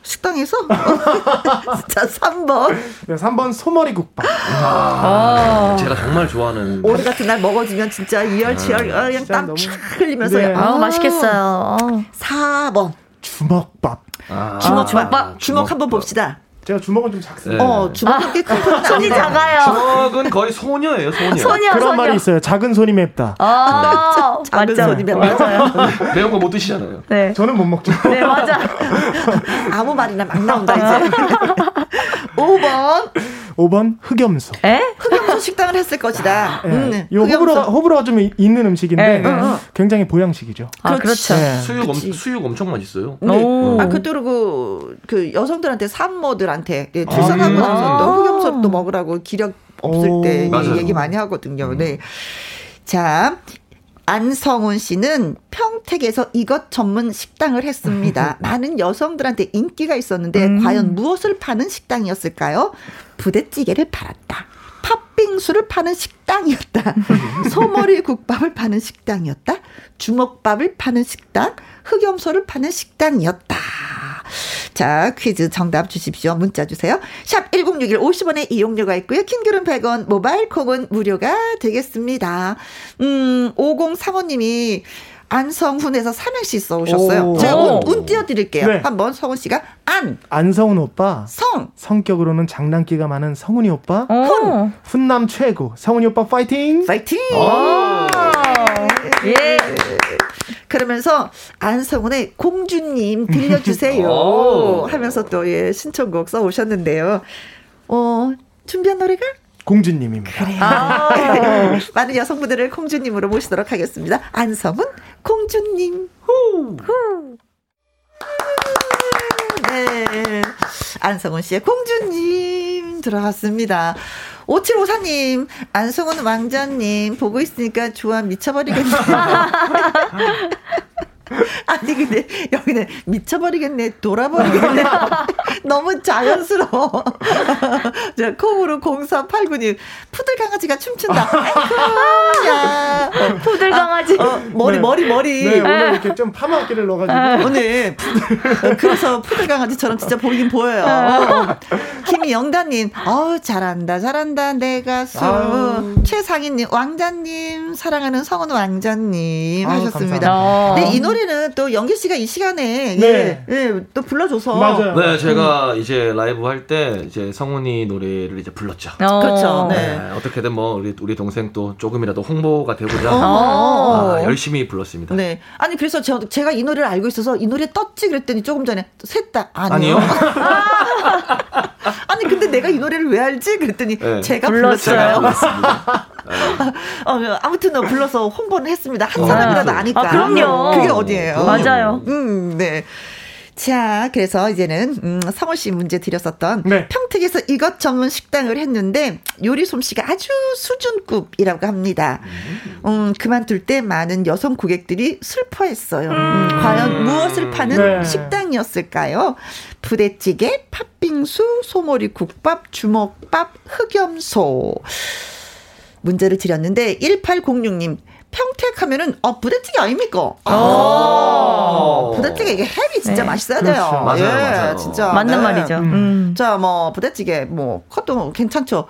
식당에서 자 3번 네, 3번 소머리 국밥. 어. 제가 정말 좋아하는. 오늘 같은 날 먹어주면 진짜 이열치열 어, 그냥 땀 너무- 촥 흘리면서 네. 아, 맛있겠어요. 어. 4번 주먹밥. 아, 주먹밥 주먹밥. 주먹 한번 봅시다. 제가 주먹은 좀 작습니다. 네. 어 주먹 꽤큰 편은 손이. 작아요. 주먹은 거의 소녀예요, 소녀. 소녀, 그런 소녀. 말이 있어요. 작은 손이 맵다. 아, 작은 맞죠. 손이면 맞아요. 매운 거 못 드시잖아요. 네. 저는 못 먹죠. 네, 맞아. 아무 말이나 막 나온다 이제. 5번 5번 흑염소. 에? 흑염소 식당을 했을 것이다. 예. 음, 요 호불호가, 호불호 가 좀 이- 있는 음식인데 네, 네. 굉장히 보양식이죠. 아, 그렇죠. 네. 수육, 엄. 수육 엄청 맛있어요. 네. 오. 아, 그때로 그, 그 여성들한테 산모들 한테 예, 출산하고 아. 나서 또 흑염소 또 먹으라고 기력 없을 오. 때 맞아요. 얘기 많이 하거든요. 네. 자, 안성훈 씨는 평택에서 이것 전문 식당을 했습니다. 많은 여성들한테 인기가 있었는데 음. 과연 무엇을 파는 식당이었을까요? 부대찌개를 팔았다. 팥빙수를 파는 식당이었다. 소머리 국밥을 파는 식당이었다. 주먹밥을 파는 식당, 흑염소를 파는 식당이었다. 자, 퀴즈 정답 주십시오. 문자 주세요. 샵 1061 50원의 이용료가 있고요. 킹글은 100원, 모바일 콩은 무료가 되겠습니다. 음, 5035님이 안성훈에서 삼행시 써 오셨어요. 오. 제가 운, 오. 운 띄워드릴게요. 네. 한번 성훈 씨가 안, 안성훈 오빠. 성, 성격으로는 장난기가 많은 성훈이 오빠. 어. 훈남 최고. 성훈이 오빠 파이팅! 파이팅! 예. 그러면서 안성훈의 공주님 들려주세요 오. 하면서 또 예, 신청곡 써 오셨는데요. 어, 준비한 노래가? 공주님입니다. 아. 많은 여성분들을 공주님으로 모시도록 하겠습니다. 안성훈 공주님. 후. 네. 안성훈 씨의 공주님 들어갔습니다. 5754님, 안성훈 왕자님, 보고 있으니까 좋아 미쳐버리겠네. 아니, 근데 여기는 미쳐버리겠네, 돌아버리겠네. 너무 자연스러워. 자, 콩으로 0389님, 푸들 강아지가 춤춘다. 야. 푸들 강아지. 어, 어, 머리, 네. 머리, 머리. 네, 오늘 이렇게 좀 파마기를 넣어가지고. 오늘 푸들, 그래서 푸들 강아지처럼 진짜 보이긴 보여요. 어. 김영다님, 어우 잘한다, 잘한다, 내 가수. 최상희님, 왕자님, 사랑하는 성은 왕자님 아유, 하셨습니다. 감사합니 다. 네, 이 노래는 또 영기 씨가 이 시간에 네. 예, 예, 또 불러줘서 맞아요. 네, 제가 이제 라이브 할 때 이제 성훈이 노래를 이제 불렀죠. 어. 그렇죠. 네. 네, 어떻게든 뭐 우리 우리 동생 또 조금이라도 홍보가 되고자 어. 아, 열심히 불렀습니다. 네. 아니 그래서 저 제가 이 노래를 알고 있어서 이 노래 떴지 그랬더니 조금 전에 셋 다 아니요. 아니요. 아니 근데 내가 이 노래를 왜 알지? 그랬더니 네. 제가 불렀어요. 불렀 어, 아무튼 어, 불러서 홍보는 했습니다. 한 사람이라도 아, 아니까. 아, 그럼요. 그게 어디예요? 맞아요. 음, 네. 자, 그래서 이제는 음, 성호 씨 문제 드렸었던 네. 평택에서 이것 전문 식당을 했는데 요리 솜씨가 아주 수준급이라고 합니다. 음, 그만둘 때 많은 여성 고객들이 슬퍼했어요. 음, 과연 무엇을 파는 네. 식당이었을까요? 부대찌개, 팥빙수, 소머리 국밥, 주먹밥, 흑염소. 문제를 드렸는데 1806님 평택 하면은 어 부대찌개 아닙니까? 아, 부대찌개 이게 햄이 진짜 네. 맛있어야 돼요. 그렇죠. 맞아요, 예, 맞아요. 진짜 맞는 네. 말이죠. 음. 자, 뭐 부대찌개 뭐 컷도 괜찮죠.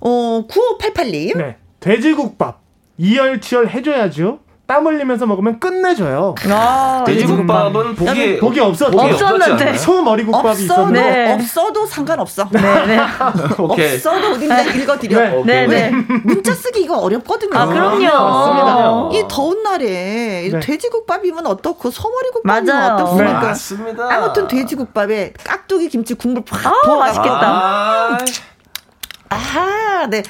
어 9588님. 네. 돼지국밥. 이열치열 해줘야죠. 땀 흘리면서 먹으면 끝내줘요. 아, 돼지국밥은 보기 보기 없었죠. 보기 없었는데. 없었지 않나요? 소머리국밥이 없어도 있었는데. 네. 없어도 상관없어. 네, 네. 없어도 어딘가 읽어드려. 네. 네, 네. 문자 쓰기 이거 어렵거든요. 아, 그럼요. 이 더운 날에 네. 돼지국밥이면 어떻고 소머리국밥이면. 어떻습니까? 네. 맞습니다. 아무튼 돼지국밥에 깍두기 김치 국물 팍 아, 부어가지고 맛있겠다. 아, 아하, 네.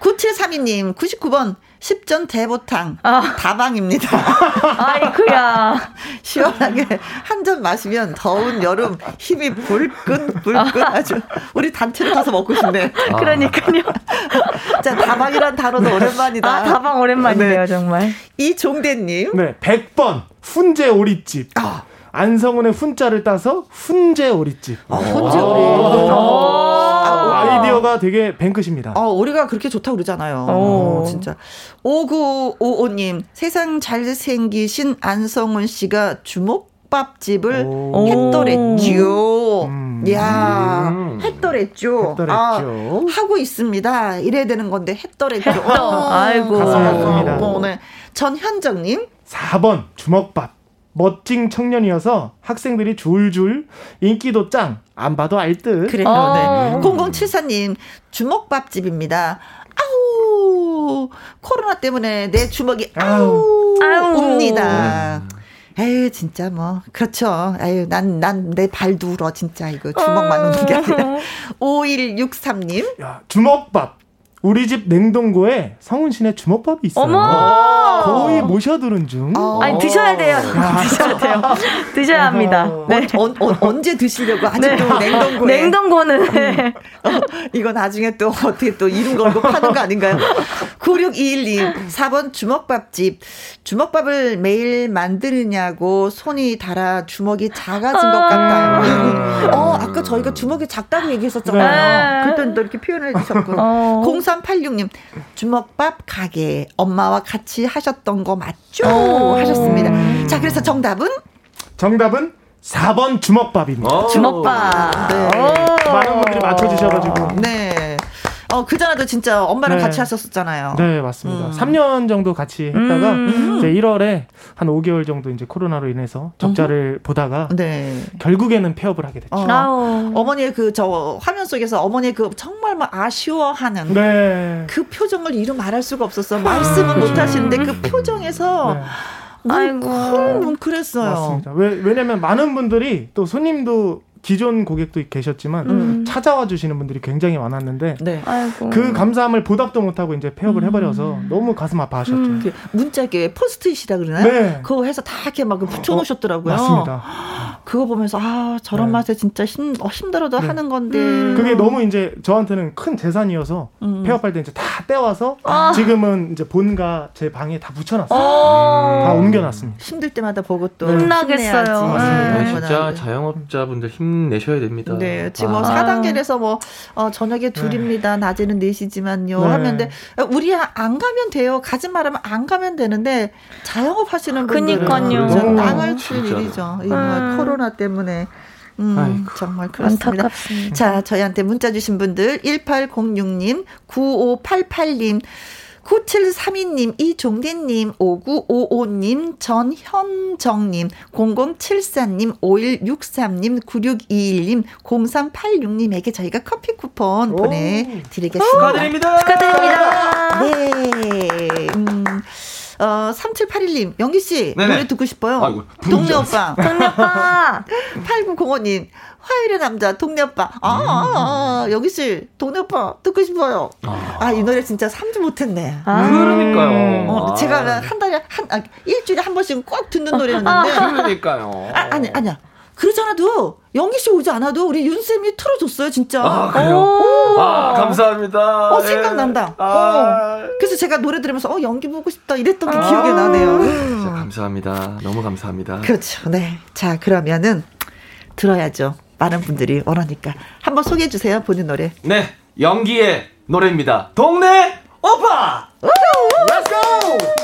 9732님, 99번, 10전 대보탕. 아. 다방입니다. 아이쿠야. 시원하게 한 잔 마시면 더운 여름 힘이 불끈, 불끈 아주. 우리 단체로 가서 먹고 싶네. 그러니까요. 자, 다방이란 단어도 오랜만이다. 아, 다방 오랜만이네요, 네. 정말. 이종대님. 네. 100번 훈제 오리집. 아. 안성훈의 훈자를 따서 훈제 오리집. 아, 혼자 오. 우리. 아, 아이디어가 되게 뱅크십니다. 어, 우리가 그렇게 좋다고 그러잖아요. 오. 어, 진짜. 5955님, 세상 잘생기신 안성훈 씨가 주먹밥집을 오. 했더랬죠. 음. 이야, 음. 했더랬죠. 했더랬죠. 아, 하고 있습니다. 이래야 되는 건데, 했더랬죠. 했더. 아이고. 가슴 아픕니다. 어, 네. 전현정님, 4번 주먹밥. 멋진 청년이어서 학생들이 줄줄 인기도 짱. 안 봐도 알 듯. 그래요. 어. 네. 0074님, 주먹밥집입니다. 아우, 코로나 때문에 내 주먹이 아우, 아우. 옵니다. 에휴, 진짜 뭐, 그렇죠. 에휴, 난, 난 내 발도 울어, 진짜. 이거 주먹만 우는 게 아니라. 5163님, 야, 주먹밥. 우리 집 냉동고에 성훈 씨네 주먹밥이 있어요. 어머! 거의 모셔두는 중. 어. 아니, 드셔야 돼요. 드셔야 돼요. 드셔야 합니다. 네. 언, 언, 언제 드시려고 아직도 네. 냉동고에. 냉동고는. 네. 어, 이거 나중에 또 어떻게 또 이름 걸고 파는 거 아닌가요? 9621님, 4번 주먹밥집. 주먹밥을 매일 만드느냐고 손이 달아 주먹이 작아진 것 같아요. 어, 아까 저희가 주먹이 작다고 얘기했었잖아요. 네. 그때는 또 이렇게 표현을 해주셨고. 어. 0386님, 주먹밥 가게. 엄마와 같이 하셨던 거 맞죠? 어. 하셨습니다. 자, 그래서 정답은? 정답은 4번 주먹밥입니다. 어. 주먹밥. 네. 오. 많은 분들이 맞춰주셔가지고. 네. 어, 그전에도 진짜 엄마랑 네. 같이 하셨었잖아요. 네, 맞습니다. 음. 3년 정도 같이 했다가 음. 이제 1월에 한 5개월 정도 이제 코로나로 인해서 적자를 보다가 네. 결국에는 폐업을 하게 됐죠. 어. 어머니의 그 저 화면 속에서 어머니의 그 정말 막 아쉬워하는 네. 그 표정을 이루 말할 수가 없었어. 말씀은 못 하시는데 그 표정에서 네. 아이고. 뭉클뭉클했어요. 맞습니다. 왜, 왜냐면 많은 분들이 또 손님도 기존 고객도 계셨지만 음. 찾아와 주시는 분들이 굉장히 많았는데 네. 그 감사함을 보답도 못하고 이제 폐업을 해버려서 너무 가슴 아파하셨죠. 음. 그 문자게 포스트잇이라 그러나요? 네. 그거 해서 다 이렇게 막 붙여놓으셨더라고요. 맞습니다. 그거 보면서 아 저런 네. 맛에 진짜 힘 어, 힘들어도 네. 하는 건데. 그게 너무 이제 저한테는 큰 재산이어서 음. 폐업할 때 이제 다 떼와서 아. 지금은 이제 본가 제 방에 다 붙여놨어요. 어. 다 옮겨놨습니다. 힘들 때마다 보고 또 네. 힘나겠어요. 네. 진짜 그- 자영업자분들 힘내셔야 됩니다. 네, 지금 뭐 아. 4단 계 청계에서 뭐 어, 저녁에 둘입니다. 낮에는 넷이지만요. 네. 하면데 우리 안 가면 돼요. 가지 말하면 안 가면 되는데 자영업 하시는 분들은 그니까요. 오, 땅을 칠. 일이죠. 이뭐 음. 코로나 때문에. 음, 아이고. 정말 그렇습니다. 안타깝습니다. 자, 저희한테 문자 주신 분들 1806님, 9588님, 9732님, 이종대님, 5955님, 전현정님, 0074님, 5163님, 9621님, 0386님에게 저희가 커피 쿠폰 오. 보내드리겠습니다. 축하드립니다. 축하드립니다. 네. 음, 어, 3781님, 영기씨. 노래 듣고 싶어요. 아이고, 동네 오빠. 동네 오빠. 8905님, 화요일의 남자, 동네 오빠. 아, 아, 아 영기씨, 동네 오빠 듣고 싶어요. 아, 이 노래 진짜 3주 못했네. 아. 그러니까요. 어, 아. 제가 한 달에 한 아, 일주일에 한 번씩 꼭 듣는 노래였는데 그러니까요. 아, 아니 아니야 그러잖아도 씨 오지 않아도 우리 윤 쌤이 틀어줬어요 진짜. 아, 그래요? 오. 아, 감사합니다. 어 예. 생각난다. 아, 어. 그래서 제가 노래 들으면서 어 연기 보고 싶다 이랬던 게 기억이 나네요. 진짜 감사합니다. 너무 감사합니다. 그렇죠. 네. 자 그러면은 들어야죠. 많은 분들이 원하니까 한번 소개해 주세요 본인 노래. 네, 연기의 노래입니다. 동네 오빠. Let's go.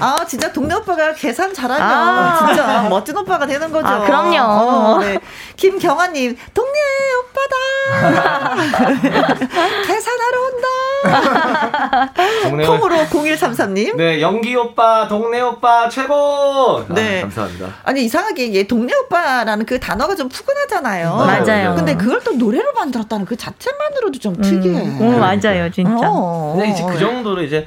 아 진짜 동네 오빠가 계산 잘하면 아. 진짜 멋진 오빠가 되는 거죠. 아, 그럼요. 어, 네. 김경아님 동네 오빠다. 계산하러 온다. 동네 콩으로 0133님. 네, 연기 오빠, 동네 오빠 최고. 네. 아, 감사합니다. 아니 이상하게 얘 동네 오빠라는 그 단어가 좀 푸근하잖아요. 맞아요. 근데 그걸 또 노래로 만들었다는 그 자체만으로도 좀 특이해. 오, 맞아요, 진짜. 어. 근데 이제 그 정도로 이제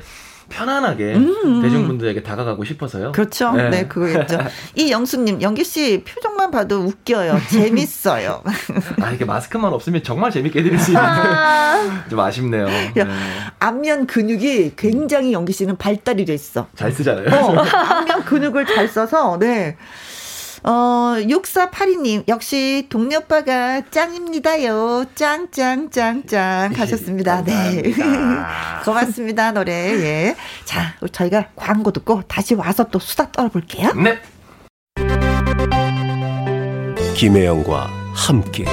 편안하게 음. 대중분들에게 다가가고 싶어서요. 그렇죠. 네. 네, 그거겠죠. 이 영수님, 영기 씨 표정만 봐도 웃겨요. 재밌어요. 아, 이게 마스크만 없으면 정말 재밌게 해드릴 수 있는데 좀 아쉽네요. 네. 안면 근육이 굉장히 영기 씨는 발달이 돼 있어. 잘 쓰잖아요. 어, 안면 근육을 잘 써서, 네. 어, 6482님, 역시 동네 오빠가 짱입니다요. 짱, 짱, 짱, 짱 하셨습니다. 네. 고맙습니다, 노래. 예. 자, 저희가 광고 듣고 다시 와서 또 수다 떨어볼게요. 네. 김혜영과 함께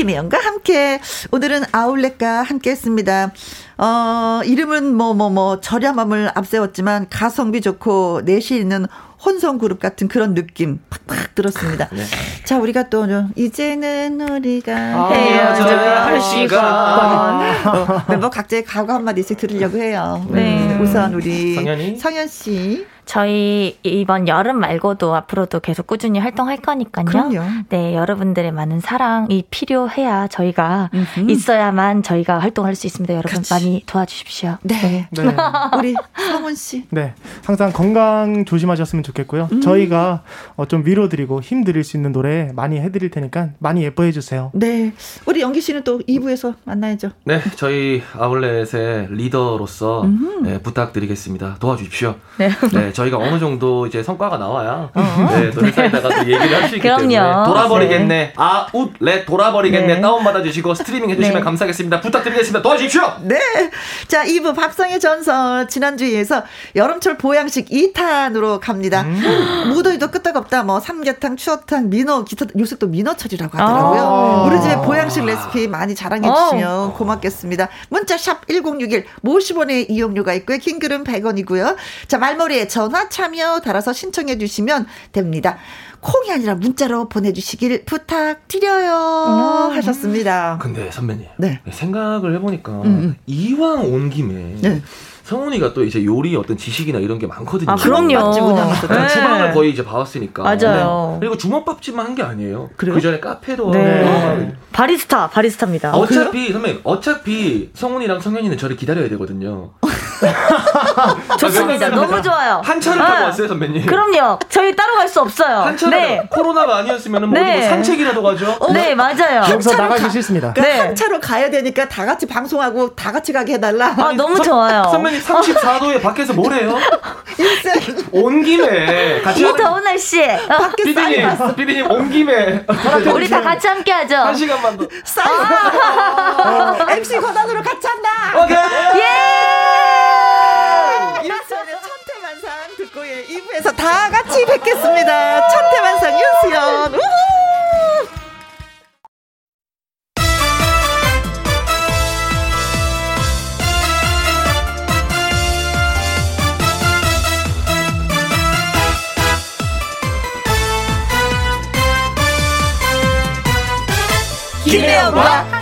김혜영과 함께 오늘은 아울렛과 함께 했습니다. 어, 이름은 뭐 뭐 뭐 저렴함을 앞세웠지만 가성비 좋고 내실 있는 혼성 그룹 같은 그런 느낌 팍팍 들었습니다. 네. 자, 우리가 또 좀, 이제는 우리가 아, 헤어져야 할 시간. 어, 멤버 각자의 각오 한마디씩 들으려고 해요. 네. 음, 우선 우리 성현이? 성현 씨. 저희 이번 여름 말고도 앞으로도 계속 꾸준히 활동할 거니까요. 그럼요. 네, 여러분들의 많은 사랑이 필요해야 저희가 음흠. 있어야만 저희가 활동할 수 있습니다. 여러분 그치. 많이 도와주십시오. 네. 네. 우리 성훈 씨. 네. 항상 건강 조심하셨으면 좋겠고요. 음. 저희가 어, 좀 위로 드리고 힘 드릴 수 있는 노래 많이 해 드릴 테니까 많이 예뻐해 주세요. 네. 우리 영기 씨는 또 2부에서 만나야죠. 네, 저희 아울렛의 리더로서. 네, 부탁드리겠습니다. 도와주십시오. 네. 네, 저희가 어느 정도 이제 성과가 나와야 네, 또 회사에다가 또 얘기를 할 수 있기 그럼요. 때문에 돌아버리겠네. 아웃렛 돌아버리겠네. 네. 다운 받아 주시고 스트리밍 해 주시면 네. 감사하겠습니다. 부탁드리겠습니다. 도와주십시오. 네. 자, 2부 박성의 전설 지난주에서 여름철 보양식 2탄으로 갑니다. 무더위도 끄떡없다. 뭐 삼계탕, 추어탕, 민어, 기타 요새 또 민어철이라고 하더라고요. 아. 우리 집에 보양식 레시피 많이 자랑해 주시면 고맙겠습니다. 문자 샵 1061 50원의 이용료가 있고요. 킹글은 100원이고요. 자, 말머리에 전화 참여 달아서 신청해 주시면 됩니다. 콩이 아니라 문자로 보내주시길 부탁드려요. 하셨습니다. 근데 선배님, 네. 생각을 해보니까 음. 이왕 온 김에 네. 성훈이가 또 이제 요리 어떤 지식이나 이런 게 많거든요. 아, 그럼요. 운영했었죠. 그러니까 네. 주방을 거의 이제 봐왔으니까. 맞아요. 네. 그리고 주먹밥집만 한 게 아니에요. 그래요? 그 전에 카페도 네. 하고. 바리스타, 바리스타입니다. 아, 어차피 선배님 어차피 성훈이랑 성현이는 저를 기다려야 되거든요. 좋습니다. 아, 너무 좋아요. 한 차를 아, 타고 왔어요 선배님. 그럼요. 저희 따로 갈 수 없어요. 한 차를 네. 코로나가 아니었으면 뭐, 네. 뭐 산책이라도 가죠. 네, 맞아요. 여기서 나가기 가- 싫습니다. 그러니까 네. 한 차로 가야 되니까 다 같이 방송하고 다 같이 가게 해달라. 아, 너무 좋아요. 선배님 34도에 밖에서 뭘 해요? 온 김에 같이 이 더운 날씨에 어, 밖에 났어. 피디님 온 김에 우리 다 같이 함께 하죠. 한 시간만 더. 쌀이 났어. MC 권한으로 같이 한다. 오케이. 예! 2부에 홈에서 다 같이 뵙겠습니다. 천태만상 윤수연. 김혜영과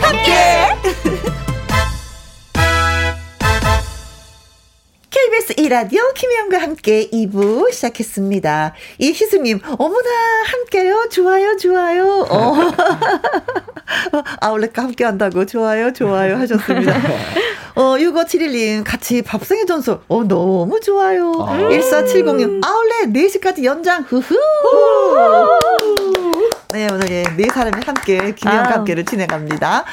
KBS 1라디오 김혜영과 함께 2부 시작했습니다. 이희수님, 어머나, 함께요. 좋아요, 좋아요. 어. 아울렛과 함께 한다고 좋아요, 좋아요 하셨습니다. 어, 6571님, 같이 밥상의 전설. 어, 너무 좋아요. 아. 1470님, 아울렛 4시까지 연장, 후후. 네, 오늘 예, 네 사람이 함께, 김혜영과 아. 함께를 진행합니다.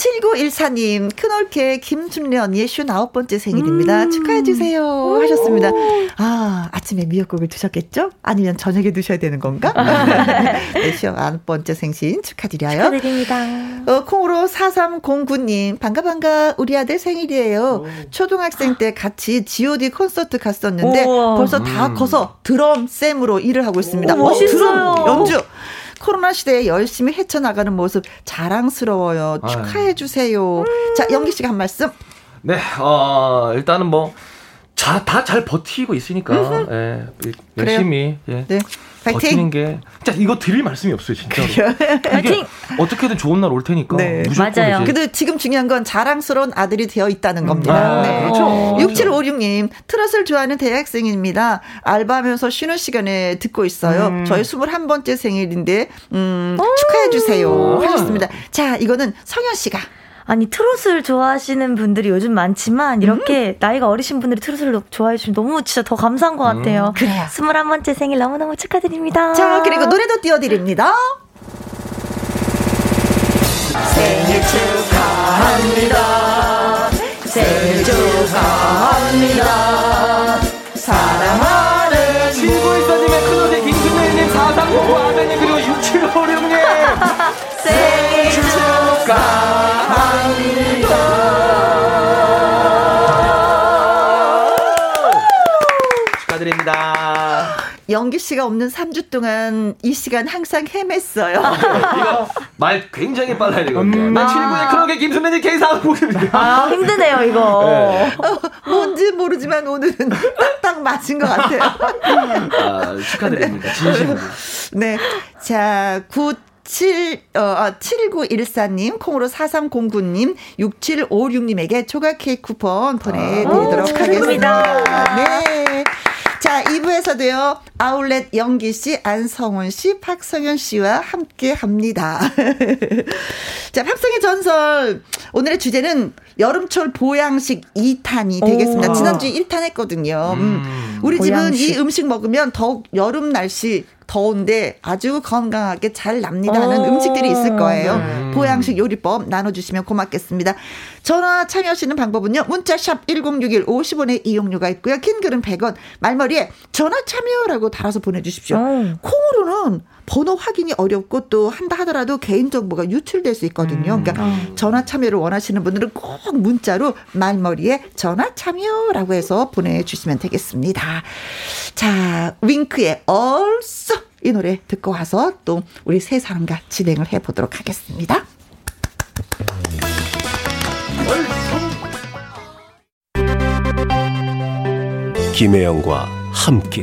7914님, 큰올케 김순례 언니의 59번째 생일입니다. 축하해주세요. 하셨습니다. 아, 아침에 미역국을 드셨겠죠? 아니면 저녁에 드셔야 되는 건가? 네, 59번째 생신 축하드려요. 축하드립니다. 어, 콩으로 4309님, 반가, 반가, 우리 아들 생일이에요. 초등학생 때 같이 GOD 콘서트 갔었는데, 우와. 벌써 다 음. 커서 드럼 쌤으로 일을 하고 있습니다. 오, 멋있어요. 드럼 연주! 코로나 시대에 열심히 헤쳐나가는 모습 자랑스러워요. 아유. 축하해주세요. 자, 영기 씨가 한 말씀. 네, 어, 일단은 뭐, 자, 다 잘 버티고 있으니까, 예, 열심히, 예. 네. 버티는 파이팅! 게, 진짜 이거 드릴 말씀이 없어요, 진짜로. 파이팅! 이게 어떻게든 좋은 날 올 테니까. 네. 맞아요. 이제 근데 지금 중요한 건 자랑스러운 아들이 되어 있다는 겁니다. 아, 네. 그렇죠. 6756님, 트롯을 좋아하는 대학생입니다. 알바하면서 쉬는 시간에 듣고 있어요. 음. 저희 21번째 생일인데, 음, 축하해 주세요. 아. 하셨습니다. 자, 이거는 성현 씨가. 아니 트롯을 좋아하시는 분들이 요즘 많지만 이렇게 나이가 어리신 분들이 트롯을 좋아해 주시면 너무 진짜 더 감사한 것 같아요. 그래요. 21번째 생일 너무너무 축하드립니다. 자, 그리고 노래도 띄워드립니다. 생일 축하합니다. 생일 축하합니다. 사랑하는 친구일사님의 큰오제 김순혜님, 4399 아드님, 그리고 6756님. 생일 축하 영기 씨가 없는 3주 동안 이 시간 항상 헤맸어요. 이거 말 굉장히 빨라야 되거든요. 음. 난 친구의 큰오제 김순혜님 K4561. 아 힘드네요 이거. 네. 뭔지 모르지만 오늘은 딱딱 맞은 것 같아요. 아, 축하드립니다. 진심으로. 네. 자, 9 7, 어, 아, 7914님, 콩으로 4309님, 6756님에게 초과 케이크 쿠폰 보내드리도록 오, 축하드립니다. 하겠습니다. 네. 자, 2부에서도요, 아울렛 영기 씨, 안성훈 씨, 박성현 씨와 함께 합니다. 자, 팝송의 전설. 오늘의 주제는 여름철 보양식 2탄이 되겠습니다. 오. 지난주에 1탄 했거든요. 음. 음. 우리 집은 보양식. 이 음식 먹으면 더욱 여름 날씨 더운데 아주 건강하게 잘 납니다 하는 오. 음식들이 있을 거예요. 음. 보양식 요리법 나눠주시면 고맙겠습니다. 전화 참여하시는 방법은요. 문자샵 1061 50원의 이용료가 있고요. 긴 글은 100원 말머리에 전화 참여라고 달아서 보내주십시오. 어. 콩으로는 번호 확인이 어렵고 또 한다 하더라도 개인정보가 유출될 수 있거든요. 그러니까 어. 전화 참여를 원하시는 분들은 꼭 문자로 말머리에 전화 참여라고 해서 보내주시면 되겠습니다. 자, 윙크의 얼쏘 이 노래 듣고 와서 또 우리 세 사람과 진행을 해보도록 하겠습니다. 김혜영과 함께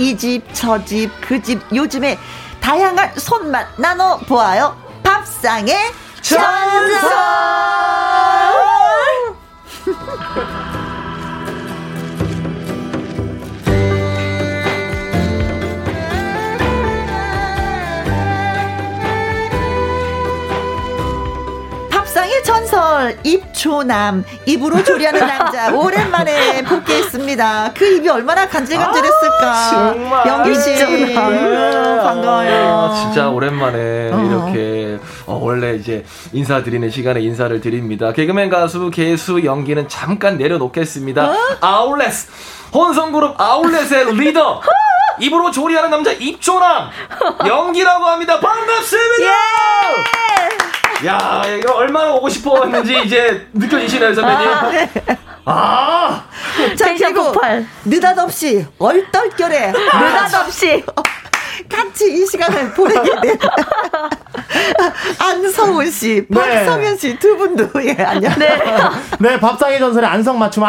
이 집 저 집 그 집 요즘에 다양한 손맛 나눠 보아요. 밥상의 전설 전설 입초남 입으로 조리하는 남자 오랜만에 복귀했습니다. 그 입이 얼마나 간질간질했을까. 아. 영기 씨. 아유, 반가워요. 아, 진짜 오랜만에 어. 이렇게 어, 원래 이제 인사드리는 시간에 인사를 드립니다. 개그맨 가수 개수 연기는 잠깐 내려놓겠습니다. 아울렛 혼성그룹 아울렛의 리더 입으로 조리하는 남자 입조남 연기라고 합니다. 반갑습니다. 야 이거 얼마나 오고 싶었는지 이제 느껴지시나요 선배님? 아, 자, 텐션 그리고 폭발. 느닷없이 얼떨결에 느닷없이 같이 이 시간을 보내게 된 안성훈 씨, 네. 박성현 씨 두 분도 예 안녕. 네. 네, 밥상의 전설의 안성 맞춤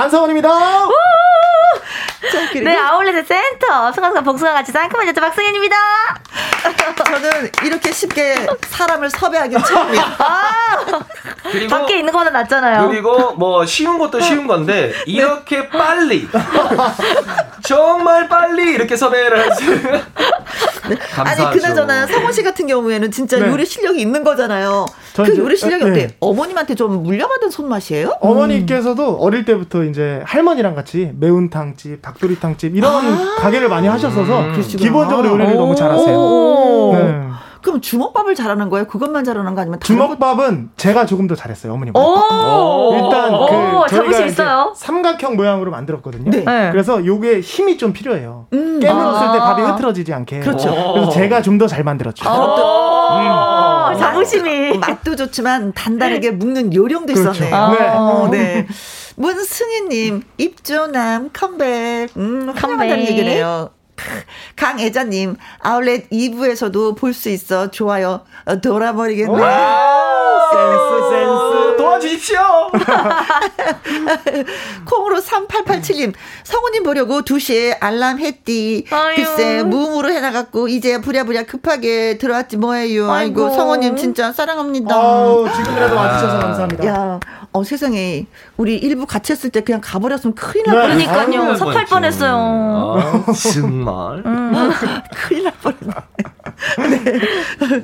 그리고 네, 아울렛의 센터. 승관과 복숭아 같이 상큼한 여자 박승현입니다. 저는 이렇게 쉽게 사람을 섭외하기는 처음이에요. 그리고 밖에 있는 거보다 낫잖아요. 그리고 뭐 쉬운 것도 쉬운 건데 이렇게 빨리 정말 빨리 이렇게 섭외를 하시는 감사하죠. 아니 그나저나 성훈 씨 같은 경우에는 진짜 네. 요리 실력이 있는 거잖아요. 저그 이제- 요리 실력이 네. 어때? 어머님한테 좀 물려받은 손맛이에요? 어머니께서도 어릴 때부터 이제 할머니랑 같이 매운탕집, 닭도리탕집 이런 가게를 많이 하셨어서 음. 기본적으로 요리를 너무 잘하세요. 오. 네. 그럼 주먹밥을 잘하는 거예요? 그것만 잘하는 거 아니면 주먹밥은 제가 조금 더 잘했어요, 어머니보다. 오! 일단 오, 그 자부심 저희가 이제 있어요. 삼각형 모양으로 만들었거든요. 네. 네. 그래서 요게 힘이 좀 필요해요. 음. 깨물었을 때 아. 밥이 흐트러지지 않게. 그렇죠. 그래서 제가 좀 더 잘 만들었죠. 오, 자부심이. 맛도 좋지만 단단하게 묶는 요령도 그렇죠. 있었네요. 아. 네. 어, 네. 문승희님, 입조남, 컴백. 음, 환영한다는 컴백. 얘기네요. 크, 강애자님, 아울렛 2부에서도 볼 수 있어. 좋아요. 어, 돌아버리겠네. 센스 센스. 도와주십시오. 콩으로 3887님, 성우님 보려고 2시에 알람 했디. 아유. 글쎄, 무음으로 해놔갖고, 이제 부랴부랴 급하게 들어왔지 뭐예요. 아이고, 아이고. 성우님 진짜 사랑합니다. 아우, 지금이라도 와주셔서 감사합니다. 야, 어, 세상에. 우리 일부 같이 했을 때 그냥 가버렸으면 큰일 네. 날 뻔, 그러니까요. 아유, 섭할 뻔했어요. 아, 정말. 큰일 날 뻔했네. 네.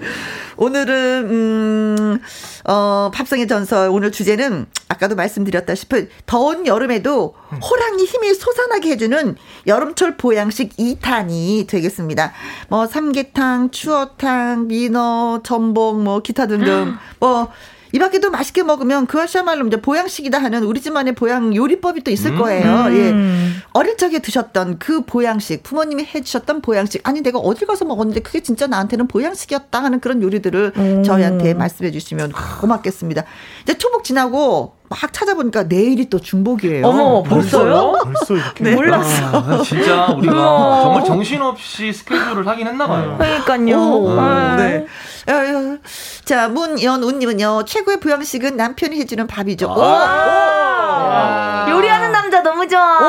오늘은, 음, 어, 밥상의 전설. 오늘 주제는 아까도 말씀드렸다시피 더운 여름에도 호랑이 힘이 솟아나게 해주는 여름철 보양식 2탄이 되겠습니다. 뭐, 삼계탕, 추어탕, 민어, 전복, 뭐, 기타 등등. 뭐, 이 밖에도 맛있게 먹으면 그것이야말로 이제 보양식이다 하는 우리 집만의 보양 요리법이 또 있을 거예요. 음. 예. 어릴 적에 드셨던 그 보양식, 부모님이 해주셨던 보양식. 아니, 내가 어딜 가서 먹었는데 그게 진짜 나한테는 보양식이었다 하는 그런 요리들을 음. 저희한테 말씀해 주시면 고맙겠습니다. 이제 초복 지나고 막 찾아보니까 내일이 또 중복이에요. 어머, 벌써요? 벌써 이렇게. 네. 몰랐어. 아, 진짜 우리가. 정말 정신없이 스케줄을 하긴 했나 봐요. 그러니까요. 오, 아. 네. 어, 어. 자, 문연우님은요, 최고의 보양식은 남편이 해주는 밥이죠. 아. 요리하는 남자 너무 좋아.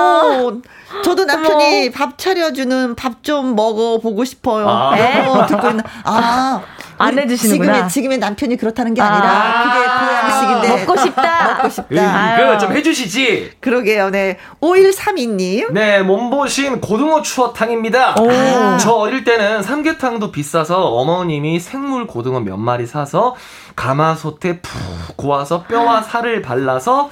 오, 저도 남편이 밥 차려주는 밥 좀 먹어보고 싶어요. 아. 어, 듣고 있는, 아. 안 해주시는구나. 지금의, 지금의 남편이 그렇다는 게 아니라, 아. 그게 보양식인데. 먹고 싶다. 먹고 싶다. 아유. 그좀 해주시지. 그러게요, 네. 5132님. 네, 몸보신 고등어 추어탕입니다. 오. 저 어릴 때는 삼계탕도 비싸서 어머님이 생물 고등어 몇 마리 사서 가마솥에 푹 구워서 뼈와 살을 발라서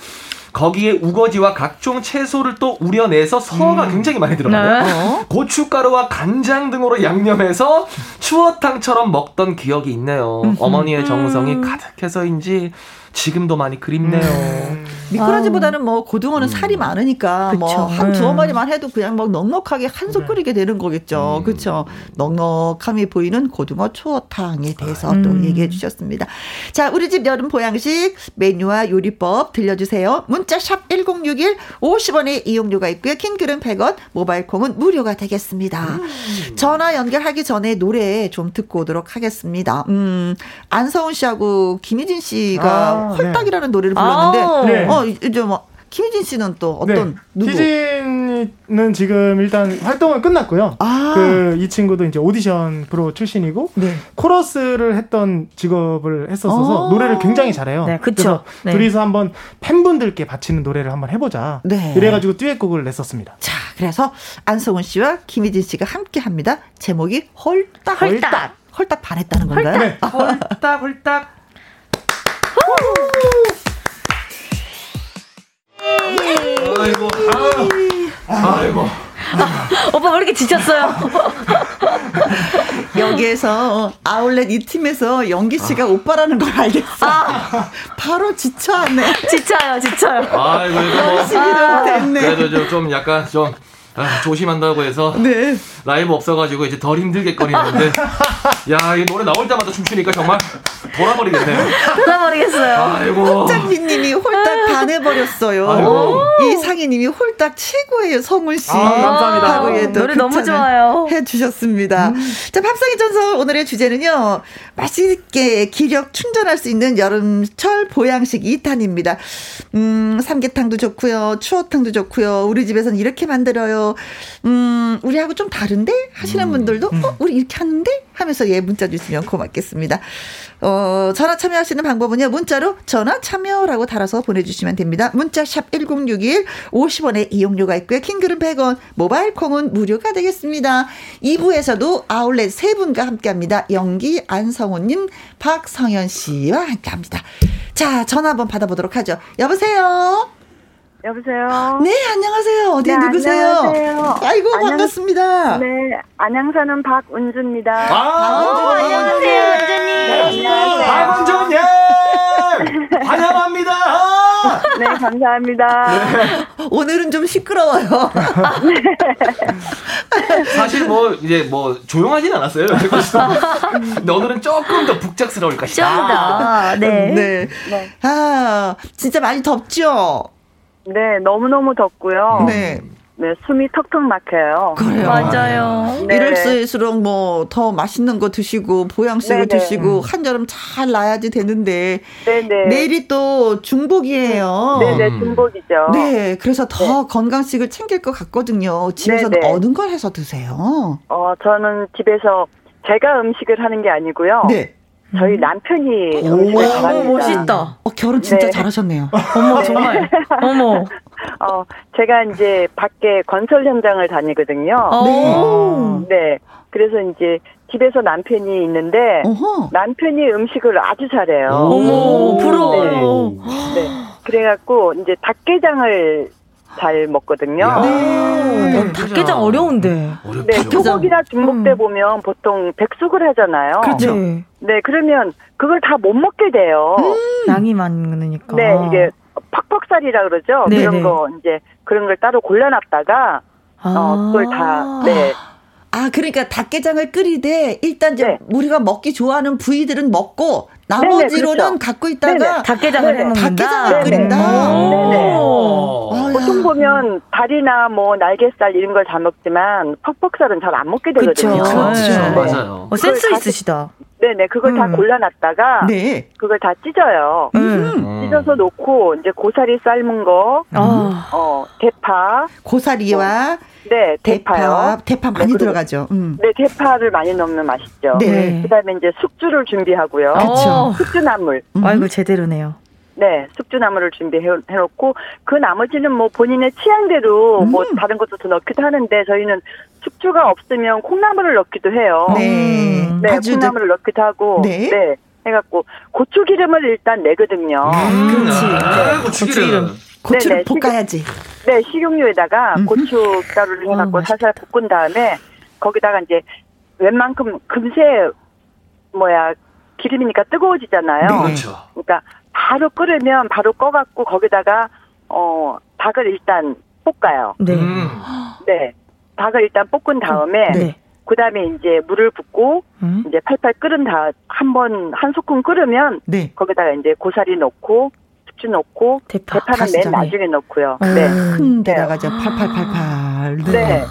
거기에 우거지와 각종 채소를 또 우려내서 서가 굉장히 많이 들어가요. 네. 고춧가루와 간장 등으로 양념해서 추어탕처럼 먹던 기억이 있네요. 어머니의 정성이 가득해서인지 지금도 많이 그립네요. 미꾸라지보다는 뭐 고등어는 살이 많으니까 그쵸. 뭐한 음. 두어 마리만 해도 그냥 막 넉넉하게 한솥 끓이게 되는 거겠죠. 그렇죠. 넉넉함이 보이는 고등어 추어탕에 대해서 또 음. 얘기해 주셨습니다. 자, 우리 집 여름 보양식 메뉴와 요리법 들려주세요. 문자 샵 1061 50원의 이용료가 있고요. 킹글은 100원, 모바일 콩은 무료가 되겠습니다. 전화 연결하기 전에 노래 좀 듣고 오도록 하겠습니다. 음, 안서훈 씨하고 김희진 씨가 아, 헐딱이라는 노래를 불렀는데 아우. 네. 어, 이제 뭐 김희진 씨는 또 어떤 누구? 희진은 지금 일단 활동은 끝났고요. 아. 그이 친구도 이제 오디션 프로 출신이고 네. 코러스를 했던 직업을 했었어서 어. 노래를 굉장히 잘해요. 네, 그쵸. 그래서 네. 둘이서 한번 팬분들께 바치는 노래를 한번 해보자. 네. 이래가지고 듀엣곡을 냈었습니다. 자, 그래서 안성훈 씨와 김희진 씨가 함께 합니다. 제목이 홀딱 홀딱. 홀딱 반했다는 건가요? 네. 홀딱 홀딱. 아이고, 아, 아이고. 오빠 왜 이렇게 지쳤어요? 여기에서 아울렛 이 팀에서 영기 씨가 오빠라는 걸 알겠어. 바로 지쳐하네. 지쳐요, 지쳐요. 아이고 이거 뭐. 시기도 됐네. 그래도 좀, 좀 약간 좀 아, 조심한다고 해서 네. 라이브 없어가지고 이제 덜 힘들게 거리는데 야 이 노래 나올 때마다 춤추니까 정말 돌아버리겠네요. 돌아버리겠어요. 아이고. 짝미님이 홀딱 반해버렸어요. 아이고. 이상희님이 홀딱 최고예요, 성훈 씨. 아, 감사합니다. 예, 또 노래 너무 좋아요. 해주셨습니다. 자, 밥상의 전설 오늘의 주제는요. 맛있게 기력 충전할 수 있는 여름철 보양식 2탄입니다. 음, 삼계탕도 좋고요. 추어탕도 좋고요. 우리 집에서는 이렇게 만들어요. 음, 우리하고 좀 다른데? 하시는 분들도, 어, 우리 이렇게 하는데? 하면서 예, 문자 주시면 고맙겠습니다. 어, 전화 참여하시는 방법은요. 문자로 전화 참여라고 달아서 보내주시면 됩니다. 문자 샵 1061, 50원의 이용료가 있고요. 킹글은 100원, 모바일 콩은 무료가 되겠습니다. 2부에서도 아울렛 세 분과 함께합니다. 영기, 안성호님, 박성현 씨와 함께합니다. 자, 전화 한번 받아보도록 하죠. 여보세요? 여보세요. 네, 안녕하세요. 어디 네, 누구세요? 안녕하세요. 아이고, 안녕- 반갑습니다. 네, 안양사는 박은주입니다. 아, 안녕하세요, 원장님. 네, 안녕하세요. 박원준님 환영합니다. 네, 감사합니다. 오늘은 좀 시끄러워요. 사실 뭐 이제 뭐 조용하진 않았어요. 근데 오늘은 조금 더 북적스러울 것이다. 좀 더. 네. 네. 네. 아, 진짜 많이 덥죠? 네, 너무너무 덥고요. 네. 네, 숨이 턱턱 막혀요. 그래요. 맞아요. 네. 이럴수록 뭐 더 맛있는 거 드시고 보양식을 네네. 드시고 한여름 잘 나야지 되는데 네네. 내일이 또 중복이에요. 네네, 음. 중복이죠. 네, 그래서 더 건강식을 챙길 것 같거든요. 집에서는 네네. 어느 걸 해서 드세요? 어, 저는 집에서 제가 음식을 하는 게 아니고요. 네. 저희 남편이 오, 음식을 잘합니다. 멋있다. 어, 결혼 진짜 네. 잘하셨네요. 어머, 정말. 어머. 어, 제가 이제 밖에 건설 현장을 다니거든요. 오. 네. 그래서 이제 집에서 남편이 있는데 어허. 남편이 음식을 아주 잘해요. 어머, 부러워요. 네. 그래갖고 이제 닭게장을 잘 먹거든요. 네. 어, 닭게장 어려운데. 네, 교복이나 중복때 보면 보통 백숙을 하잖아요. 그렇죠. 네. 네, 그러면 그걸 다 못 먹게 돼요. 양이 많으니까. 네, 이게 팍팍살이라 그러죠. 네, 그런 네. 거 이제 그런 걸 따로 골라놨다가 어, 그걸 다 네. 아, 그러니까 닭게장을 끓이되 일단 이제 우리가 먹기 좋아하는 부위들은 먹고 나머지로는 그렇죠. 갖고 있다가 네네. 닭게장을 네네. 해먹는다. 닭게장을 끓인다. 네네. 어. 보통 보면 다리나 뭐 날개살 이런 걸잘 먹지만 퍽퍽살은 잘 안 먹게 되거든요. 그쵸. 그렇죠. 네. 맞아요. 어, 센스 그걸 있으시다. 네네, 그걸 다 음. 골라놨다가 네. 그걸 다 찢어요. 음. 찢어서 놓고 이제 고사리 삶은 거, 아. 어 대파, 고사리와 네 대파, 대파요. 대파 많이 네, 들어가죠. 음. 네 대파를 많이 넣으면 맛있죠. 네. 그 다음에 이제 숙주를 준비하고요. 그쵸. 숙주나물. 음. 아이고 제대로네요. 네, 숙주나물을 준비해놓고 그 나머지는 뭐 본인의 취향대로 뭐 음. 다른 것도 더 넣기도 하는데 저희는 숙주가 없으면 콩나물을 넣기도 해요. 네. 음. 네, 콩나물을 넣기도 하고 네. 네. 해갖고 고추 기름을 일단 내거든요. 그렇지. 아, 고추 기름. 고추를 네네, 볶아야지. 네, 식용유에다가 음. 고춧가루를 와, 해갖고 맛있다. 살살 볶은 다음에 거기다가 이제 웬만큼 금세 뭐야 기름이니까 뜨거워지잖아요. 네. 그렇죠. 그러니까 바로 끓으면 바로 꺼갖고 거기다가 어 닭을 일단 볶아요. 네. 음. 네, 닭을 일단 볶은 다음에 네. 그다음에 이제 물을 붓고 음. 이제 팔팔 끓은 다 한 번 한 소끔 끓으면 네. 거기다가 이제 고사리 넣고 숙주 넣고 대파. 대파는 맨. 나중에 넣고요. 음. 네. 큰 데다가 이제 팔팔팔팔. 네.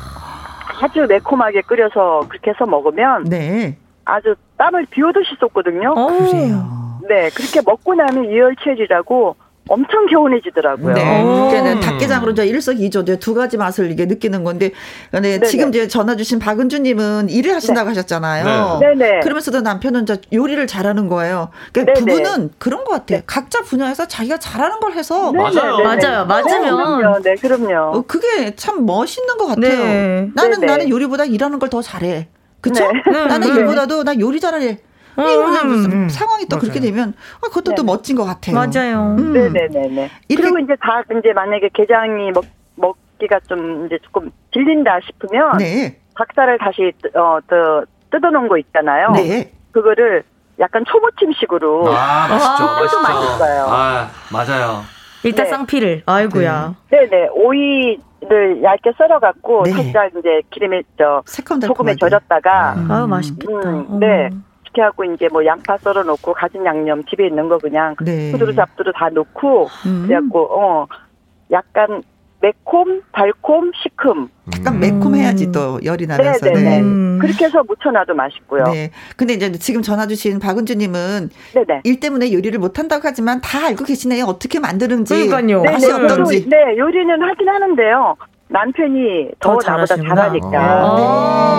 아주 매콤하게 끓여서 그렇게 해서 먹으면 네. 아주 땀을 비오듯이 쏟거든요. 어. 그래요. 네, 그렇게 먹고 나면 이열치열이라고 엄청 개운해지더라고요. 네. 오. 그러니까 닭게장으로 이제 일석이조 이제 두 가지 맛을 이게 느끼는 건데, 근데 네네. 지금 이제 전화 주신 박은주님은 일을 하신다고 하셨잖아요. 네. 네네. 그러면서도 남편은 이제 요리를 잘하는 거예요. 그러니까 네네. 부부는 그런 것 같아요. 각자 분야에서 자기가 잘하는 걸 해서 네, 맞아요. 네, 네, 맞아요. 네. 맞으면. 네, 그럼요. 네, 그럼요. 어, 그게 참 멋있는 것 같아요. 네. 나는 네네. 나는 요리보다 일하는 걸 더 잘해. 그쵸? 네. 나는 네. 일보다도 나 요리 잘해. 음, 무슨 음. 상황이 또 그렇게. 되면 아, 그것도 또 네. 멋진 것 같아요. 맞아요. 음. 네네네네. 그리고 이제 다 이제 만약에 게장이 먹 먹기가 좀 이제 조금 질린다 싶으면 네. 닭살을 다시 어더 뜯어놓은 거 있잖아요. 네. 그거를 약간 초무침식으로 아, 맛있죠. 아, 맛있죠. 맛있어요. 아, 맞아요. 일단 네. 쌍피를. 아이고야. 네 네 오이를 얇게 썰어 갖고 네. 살짝 이제 기름에 저. 소금에 절였다가 음. 아유 맛있겠다. 음, 네. 이렇게 하고 이제 뭐 양파 썰어 놓고 가진 양념 집에 있는 거 그냥 네. 후두루 잡두루 다 넣고 음. 그래갖고 어 약간 매콤 달콤 시큼 약간 음. 매콤해야지 또 열이 나면서. 네네네. 네. 음. 그렇게 해서 무쳐놔도 맛있고요. 네. 근데 이제 지금 전화 주신 박은주님은 네네. 일 때문에 요리를 못한다고 하지만 다 알고 계시네요. 어떻게 만드는지. 그러니까요. 맛이 저도, 어떤지. 네 요리는 하긴 하는데요. 남편이 더, 더 나보다. 잘하니까. 아.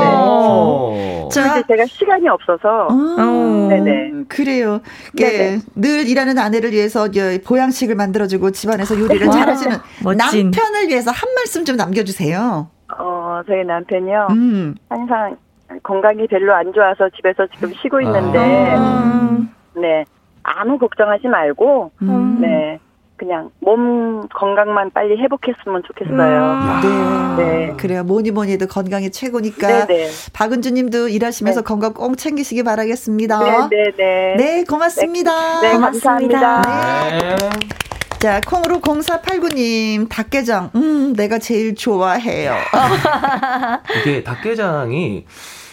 네. 자, 근데 제가 시간이 없어서 음, 네네. 그래요. 이게 네네. 늘 일하는 아내를 위해서 보양식을 만들어주고 집안에서 요리를 와, 잘하시는 멋진. 남편을 위해서 한 말씀 좀 남겨주세요. 어 저희 남편이요 음. 항상 건강이 별로 안 좋아서 집에서 지금 쉬고 있는데 음. 네 아무 걱정하지 말고 음. 네 그냥 몸 건강만 빨리 회복했으면 좋겠어요. 네. 네. 그래요. 뭐니 뭐니 해도 건강이 최고니까. 네네. 박은주 님도 일하시면서 네. 건강 꼭 챙기시기 바라겠습니다. 네네네. 네, 고맙습니다. 네, 고맙습니다. 감사합니다. 네. 자, 콩으로 0489님, 닭게장, 음, 내가 제일 좋아해요. 이게 닭게장이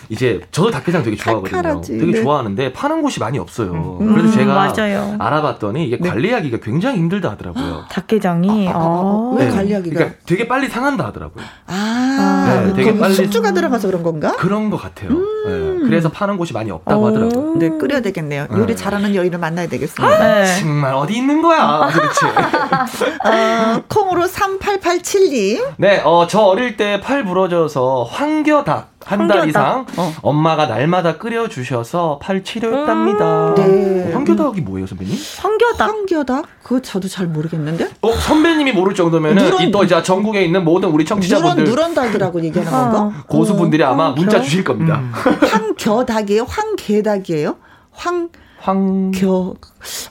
이제 저도 닭게장 되게 좋아하거든요. 칼칼하지, 되게 네. 좋아하는데 파는 곳이 많이 없어요. 음, 그래서 제가 맞아요. 알아봤더니 이게 네. 관리하기가 굉장히 힘들다 하더라고요. 닭게장이. 아, 아, 아, 왜 아. 네. 관리하기가? 그러니까 되게 빨리 상한다 하더라고요. 아, 네, 되게 빨리- 숙주가 들어가서 그런 건가? 그런 것 같아요. 네. 그래서 파는 곳이 많이 없다고 하더라고요. 네, 끓여야 되겠네요. 요리 네. 잘하는 여인을 만나야 되겠습니다. 네. 정말 어디 있는 거야, 도대체. 어, 콩으로 3887님. 네, 어, 저 어릴 때 팔 부러져서 황겨닭 한 달. 이상 어. 엄마가 날마다 끓여주셔서 팔 치료했답니다. 네. 황겨닭이 뭐예요, 선배님? 황겨닭. 황겨닭? 그거 저도 잘 모르겠는데? 어, 선배님이 모를 정도면은 누런- 이또 이제 전국에 있는 모든 우리 누런, 청취자분들 누런닭이라고 얘기하는 건가? 고수분들이 아마 황겨? 문자 주실 겁니다. 황겨닭이에요? 황개닭이에요? 황, 황 겨,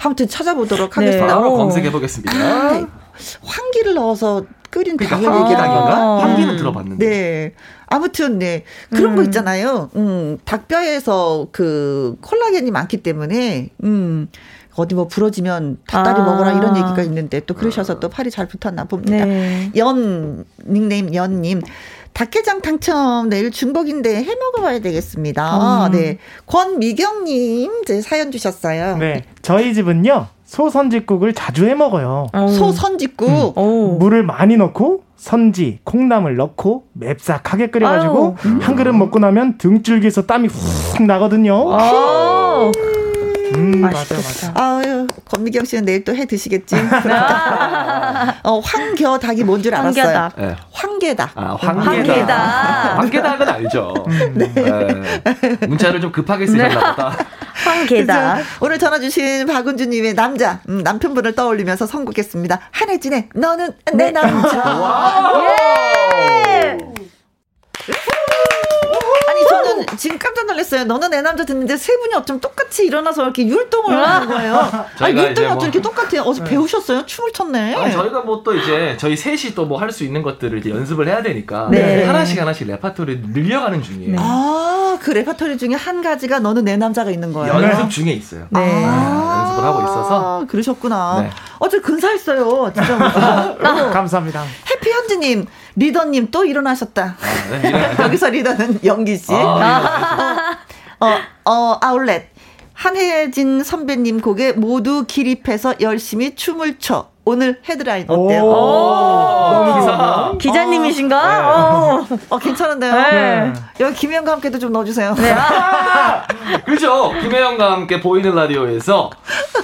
아무튼 찾아보도록 네. 하겠습니다. 바로 오. 검색해 보겠습니다. 아, 황기 황기를 넣어서 끓인 그러니까 닭을 황기 얘기하는 건가? 닭인가? 황기는 들어봤는데. 네. 아무튼 네 그런 거 있잖아요. 음 닭뼈에서 그 콜라겐이 많기 때문에 음 어디 뭐 부러지면 닭다리 아. 먹어라 이런 얘기가 있는데 또 그러셔서 또 팔이 잘 붙었나 봅니다. 네. 연 닉네임 연님. 닭게장 당첨 내일 중복인데 해 먹어봐야 되겠습니다. 음. 네, 권미경님 제 사연 주셨어요. 네. 저희 집은요. 소 선지국을 자주 해 먹어요. 소 선짓국. 오. 물을 많이 넣고 선지, 콩나물 넣고 맵싹하게 끓여가지고 한 그릇 먹고 나면 등줄기에서 땀이 훅 나거든요. 오. 음, 맛있겠다. 맞아요. 아유, 권미경 씨는 내일 또 해 드시겠지? 어, 황겨 닭이 뭔 줄 알았어요. 황겨닭. 네. 황게닭. 아, 황게닭. 황게닭. 황게닭은 알죠. 네. 문자를 좀 급하게 쓰셨나 보다. 그래서 오늘 전화 주신 박은주님의 남자, 음, 남편분을 떠올리면서 선곡했습니다. 한혜진의 너는 내 남자. 예. 저는 지금 깜짝 놀랐어요. 너는 내 남자 듣는데 세 분이 어쩜 똑같이 일어나서 이렇게 율동을 하는 거예요. 아니 저희가 율동이 이제 어쩜 뭐- 이렇게 똑같아요. 어제 배우셨어요? 춤을 췄네. 아, 저희가 뭐 또 이제 저희 셋이 또 뭐 할 수 있는 것들을 이제 연습을 해야 되니까 네. 하나씩 하나씩 레파토리를 늘려가는 중이에요. 아, 그 레퍼토리 중에 한 가지가 너는 내 남자가 있는 거예요. 연습 중에 있어요. 네. 아, 연습을 하고 있어서 아, 그러셨구나. 네. 어제 근사했어요. 진짜. 감사합니다. 해피현지님, 리더님 또 일어나셨다. 아, 네, 여기서 리더는 영기 씨. 아, 어, 어, 아울렛. 한혜진 선배님 곡에 모두 기립해서 열심히 춤을 춰. 오늘 헤드라인 어때요? 오, 기사. 기자님이신가? 어. 어, 괜찮은데요? 네. 여기 김혜영과 함께도 좀 넣어주세요. 그죠? 김혜영과 함께 보이는 라디오에서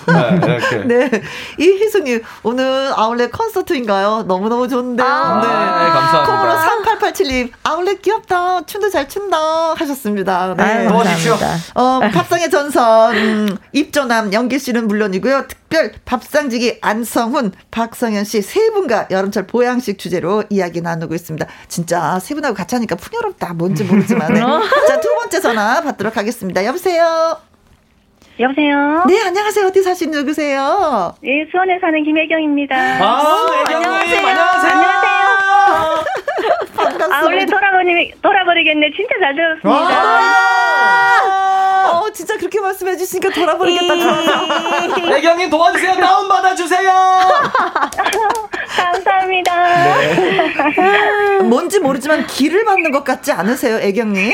네, 이렇게. 네. 이희숙님, 오늘 아울렛 콘서트인가요? 너무너무 좋은데요. 아, 네, 감사합니다. 콩으로 3887님, 아울렛 귀엽다. 춤도 잘 춘다. 하셨습니다. 네. 도와주십시오. 어, 밥상의 전선, 음, 입조남, 영기 씨는 물론이고요. 특별 밥상지기 안성훈, 박성현 씨 세 분과 여름철 보양식 주제로 이야기 나누고 있습니다. 진짜 세 분하고 같이 하니까 풍요롭다. 뭔지 모르지만. 네. 자, 두 번째 전화 받도록 하겠습니다. 여보세요? 여보세요? 네, 안녕하세요. 어디 사시는 누구세요? 예, 수원에 사는 김혜경입니다. 아, 애경님, 안녕하세요. 반갑습니다. 아, 원래 돌아버리, 돌아버리겠네. 진짜 잘 들었습니다. 어, 진짜 그렇게 말씀해 주시니까 돌아버리겠다. 애경님 도와주세요. 다운 받아주세요. 감사합니다. 뭔지 모르지만 기를 받는 것 같지 않으세요, 애경님?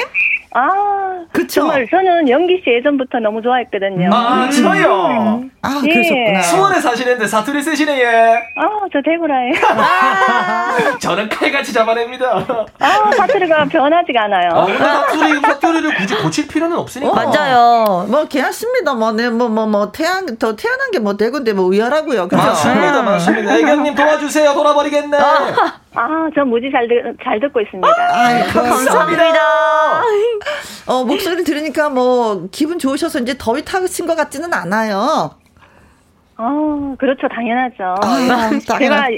아, 그쵸? 정말 저는 영기 씨 예전부터 너무 좋아했거든요. 아, 저요. 아, 예. 그러셨구나. 수원에 사시는데 사투리 쓰시네, 예. 아, 저 대구라예요. 저는 칼같이 잡아 냅니다. 아, 사투리가 변하지가 않아요. 아, 근데 사투리, 사투리를 굳이 고칠 필요는 없으니까. 맞아요. 뭐, 괜찮습니다. 뭐, 네, 뭐, 뭐, 뭐, 태안, 더 태어난 게 뭐, 대구인데 뭐, 의아라고요. 그죠? 맞습니다, 맞습니다. 애경님 도와주세요. 돌아버리겠네. 아, 저 무지 잘, 듣, 잘 듣고 있습니다. 아이, 감사합니다. 어, 목소리 들으니까 뭐, 기분 좋으셔서 이제 더위 타신 것 같지는 않아요. 어, 그렇죠. 당연하죠. 아, 제가, 당연하-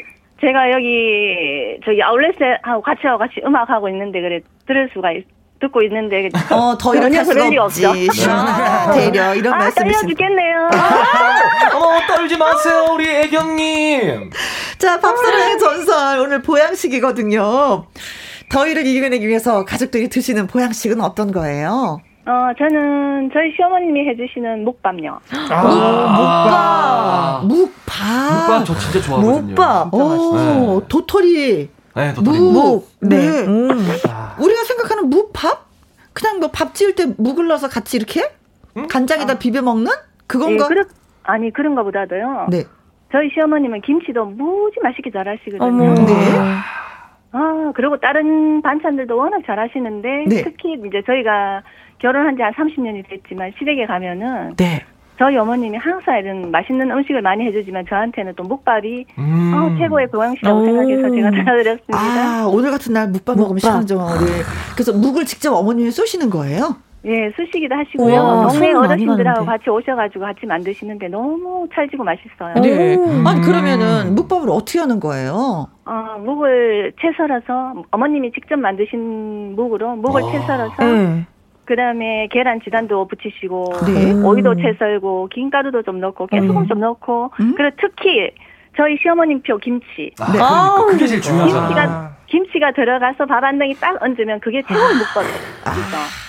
제가 여기, 저기 아울렛하고 같이 하고 같이 음악 하고 있는데, 그래, 들을 수가, 있, 듣고 있는데. 어, 탈 수가 그럴 리 없지. 없죠. 시원하다, 되려. 이런 아, 떨려 말씀이십니다. 죽겠네요. 어머, 떨지 마세요, 우리 애경님. 자, 밥사랑의 전설. 오늘 보양식이거든요. 더위를 이겨내기 위해서 가족들이 드시는 보양식은 어떤 거예요? 어, 저는 저희 시어머님이 해주시는 묵밥요. 아, 묵밥. 묵밥 저 진짜 좋아하거든요. 묵밥. 오, 네. 도토리. 네, 도토리 묵. 묵. 네. 음. 우리가 생각하는 묵밥? 그냥 뭐 밥 지을 때 묵을 넣어서 같이 이렇게 간장에다 비벼 먹는 예, 그건가? 그렇, 아니, 그런 거보다도요. 네. 저희 시어머님은 김치도 무지 맛있게 잘 하시거든요. 어머. 네. 아, 그리고 다른 반찬들도 워낙 잘 하시는데, 네. 특히 이제 저희가 결혼한 지 한 30년이 됐지만, 시댁에 가면은, 네. 저희 어머님이 항상 이런 맛있는 음식을 많이 해주지만, 저한테는 또 묵밥이 음. 어, 최고의 보양식이라고 오. 생각해서 제가 전화드렸습니다. 아, 오늘 같은 날 묵밥 먹으면 묵밥. 시원하죠. 네. 그래서 묵을 직접 어머님이 쏘시는 거예요? 예, 수시기도 하시고요. 동네 어르신들하고. 같이 오셔가지고 같이 만드시는데 너무 찰지고 맛있어요. 네. 오. 아니, 그러면은 묵밥을 어떻게 하는 거예요? 어, 묵을 채 썰어서 어머님이 직접 만드신 묵으로 묵을 채 썰어서 네. 그다음에 계란 지단도 붙이시고 네. 오이도 채 썰고 김가루도 좀 넣고 깨소금 음. 좀 넣고 음. 그리고 특히 저희 시어머님표 김치. 아, 그러니까 그게 제일 중요하잖아. 김치가 김치가 들어가서 밥 한 덩이 딱 얹으면 그게 최고의 묵밥이에요. 진짜.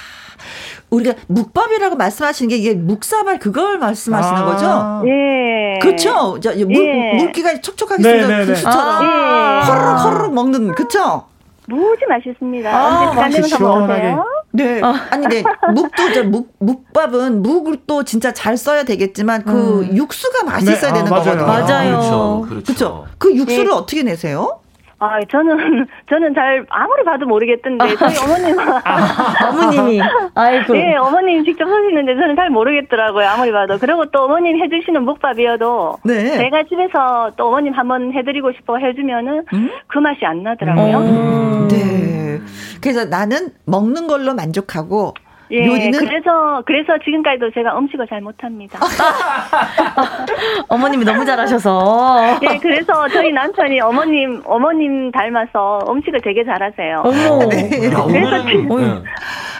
우리가 묵밥이라고 말씀하시는 게 이게 묵사발 그걸 말씀하시는 아. 거죠? 예. 그렇죠. 저 물, 예. 물기가 촉촉하게 네. 국수처럼 예. 허르륵 허르륵 먹는 그렇죠? 무지 맛있습니다. 아, 언제 한번 시원하게. 네. 아니, 네. 묵도, 저, 묵, 묵밥은 묵을 또 진짜 잘 써야 되겠지만 그 육수가 맛있어야 네, 아, 되는 맞아요. 거거든요. 맞아요. 그렇죠. 그렇죠. 그렇죠. 그 육수를 네. 어떻게 내세요? 아, 저는 저는 잘 아무리 봐도 모르겠던데 저희 어머님 어머님이. 아이고. 네, 어머님 직접 하시는데 저는 잘 모르겠더라고요. 아무리 봐도. 그리고 또 어머님 해주시는 묵밥이어도 네. 제가 집에서 또 어머님 한번 해드리고 싶어 해주면은 음? 그 맛이 안 나더라고요. 음. 네. 그래서 나는 먹는 걸로 만족하고 예, 요리는 그래서 그래서 지금까지도 제가 음식을 잘 못합니다. 어머님이 너무 잘하셔서. 예, 그래서 저희 남편이 어머님 어머님 닮아서 음식을 되게 잘하세요. 어머. 네. 야, 오늘은 그래서 네.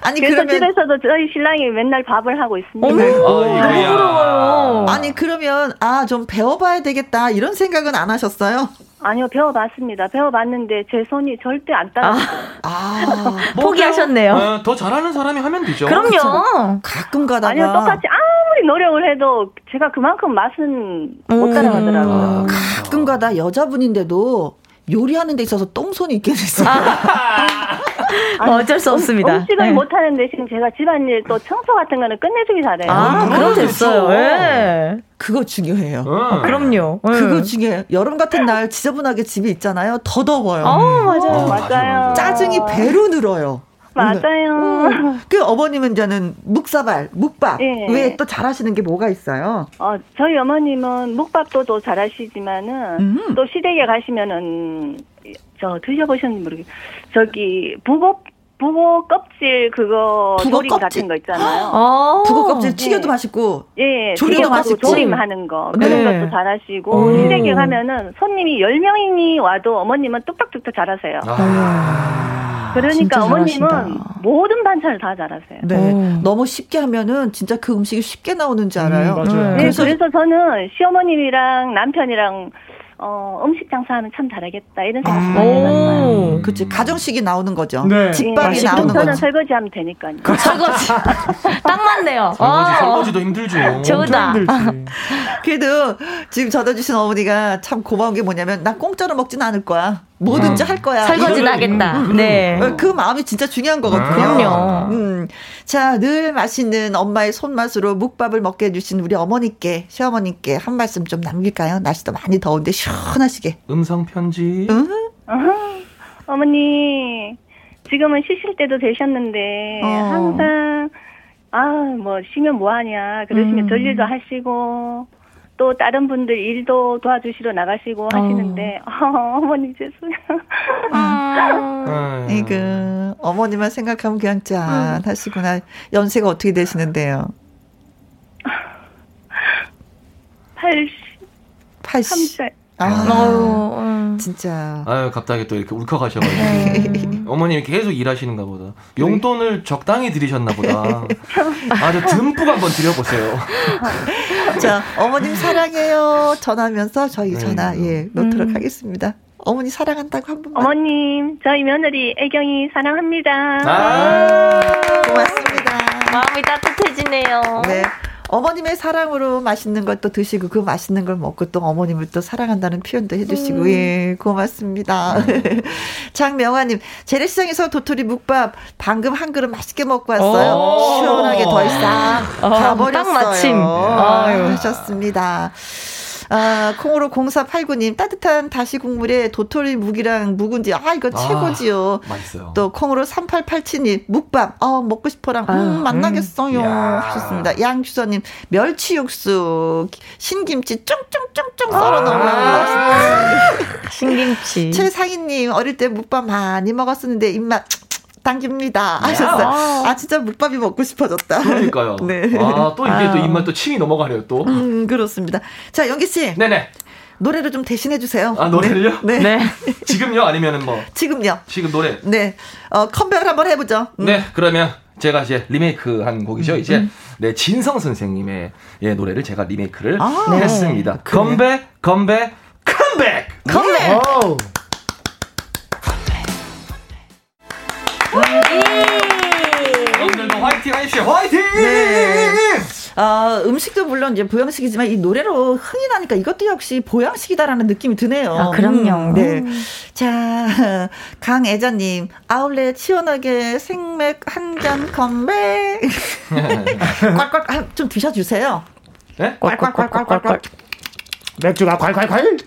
아니 그래서 그러면 집에서도 저희 신랑이 맨날 밥을 하고 있습니다. 어머. 너무. 부러워요. 아니 그러면 아 좀 배워봐야 되겠다 이런 생각은 안 하셨어요? 아니요, 배워봤습니다. 배워봤는데 제 손이 절대 안 따라가요. 아뭐 포기하셨네요. 어, 더 잘하는 사람이 하면 되죠. 그럼요. 가끔 가다가 아니요, 똑같이 아무리 노력을 해도 제가 그만큼 맛은 못 음. 따라가더라고요. 가끔 가다 여자분인데도 요리하는 데 있어서 똥손이 있게 됐어요. 아 니, 어쩔 수 음- 없습니다. 음 식을 네. 못하는 대신 제가 집안일 또 청소 같은 거는 끝내주기 잘해요. 아, 음, 그럼 그럼 됐어요. 됐죠. 예. 그거 중요해요. 응. 그럼요. 예. 그거 중요해요. 여름 같은 날 지저분하게 집에 있잖아요. 더 더워요. 어, 맞아요. 어, 맞아요. 짜증이 배로 늘어요. 맞아요. 그 어머님은 저는 묵사발, 묵밥 예. 외에 또 잘하시는 게 뭐가 있어요? 어, 저희 어머님은 묵밥도 또 잘하시지만은 음. 또 시댁에 가시면은 저 드셔보셨는지 모르겠어요. 저기 북어 북어 껍질 그거 북어 조림 껍질? 같은 거 있잖아요. 어. 북어 껍질 튀겨도 네. 맛있고 예, 조림도 튀겨가지고 맛있고. 조림하는 거 네. 그런 것도 잘하시고 오. 시댁에 가면은 손님이 10 명이 와도 어머님은 뚝딱뚝딱 잘하세요. 아. 그러니까 어머님은 잘하신다. 모든 반찬을 다 잘하세요. 네. 오. 너무 쉽게 하면은 진짜 그 음식이 쉽게 나오는 줄 알아요. 음, 맞아요. 네, 그래서- 그래서, 저는 시어머님이랑 남편이랑 어, 음식 장사하면 참 잘하겠다 이런 생각 아. 많이 해봤어요. 오. 그치 가정식이 나오는 거죠. 네. 집밥이 예, 나오는 저는 거죠. 설거지하면 되니까요. 설거지. 딱 맞네요. 설거지, 어. 설거지도 힘들죠. 좋다. 힘들지. 그래도 지금 전해주신 어머니가 참 고마운 게 뭐냐면 나 공짜로 먹진 않을 거야. 뭐든지 할 거야. 설거지는 하겠다. 음, 네. 어, 그 마음이 진짜 중요한 거거든요. 그럼요. 음. 자, 늘 맛있는 엄마의 손맛으로 묵밥을 먹게 해주신 우리 어머니께, 시어머니께 한 말씀 좀 남길까요? 날씨도 많이 더운데 시원하시게. 음성 편지. 응? 어머니 지금은 쉬실 때도 되셨는데 어. 항상 아 뭐 쉬면 뭐하냐 그러시면 음. 별 일도 하시고 또 다른 분들 일도 도와주시러 나가시고 하시는데 어, 머니 죄송해요. 아유. 이그 어머니만 생각하면 그냥 짠 하시구나. 연세가 어떻게 되시는데요? 83살. 80. 아, 어유. 음. 진짜. 아유 갑자기 또 이렇게 울컥하셔가지고 어머님이 계속 일하시는가 보다 용돈을 적당히 들이셨나 보다 아주 듬뿍 한번 드려보세요 자, 어머님 사랑해요. 전하면서 저희 네. 전화 예 놓도록 음. 하겠습니다. 어머니 사랑한다고 한 번만. 어머님 저희 며느리 애경이 사랑합니다. 아 고맙습니다. 마음이 따뜻해지네요. 네. 어머님의 사랑으로 맛있는 것도 드시고 그 맛있는 걸 먹고 또 어머님을 또 사랑한다는 표현도 해주시고 음. 예 고맙습니다. 장명화님 재래시장에서 도토리 묵밥 방금 한 그릇 맛있게 먹고 왔어요. 오. 시원하게 벌써 어, 가버렸어요. 딱 마침. 아유, 아유. 하셨습니다. 아, 콩으로 0489님 따뜻한 다시 국물에 도토리 묵이랑 묵은지 아 이거 아. 최고지요. 맛있어요 또 콩으로 3887님 묵밥 어 먹고 싶어랑 음, 아유, 만나겠어요 야. 하셨습니다 양주서님 멸치 육수 신김치 쫑쫑쫑쫑 썰어 넣으면 맛있다 신김치. 최상희님 어릴 때 묵밥 많이 먹었었는데 입맛 당깁니다 하셨어요 아 진짜 묵밥이 먹고 싶어졌다 그러니까요 네. 아 또 이게 또 아유. 입맛 또 침이 넘어가네요 또 음 그렇습니다 자 영기 씨 네네 노래를 좀 대신해 주세요 아 노래를요 네, 네. 네. 지금요 아니면은 뭐 지금요 지금 노래 네 어, 컴백을 한번 해보죠 음. 네, 그러면 제가 이제 리메이크 한 곡이죠. 이제 네 진성 선생님의 예, 노래를 제가 리메이크를 아, 했습니다. 그래요? 건배 건배 컴! 컴백. 컴백. 오. 오늘도 화이팅 하십시오. 화이팅! 네. 어, 음식도 물론 이제 보양식이지만 이 노래로 흥이 나니까 이것도 역시 보양식이다라는 느낌이 드네요. 아, 그럼요. 음, 네. 자, 강애자님, 아울렛 시원하게 생맥 한잔 컴백. 꽉꽉, 아, 좀 드셔주세요. 네? 꽉꽉꽉꽉꽉. 맥주가 콸콸콸.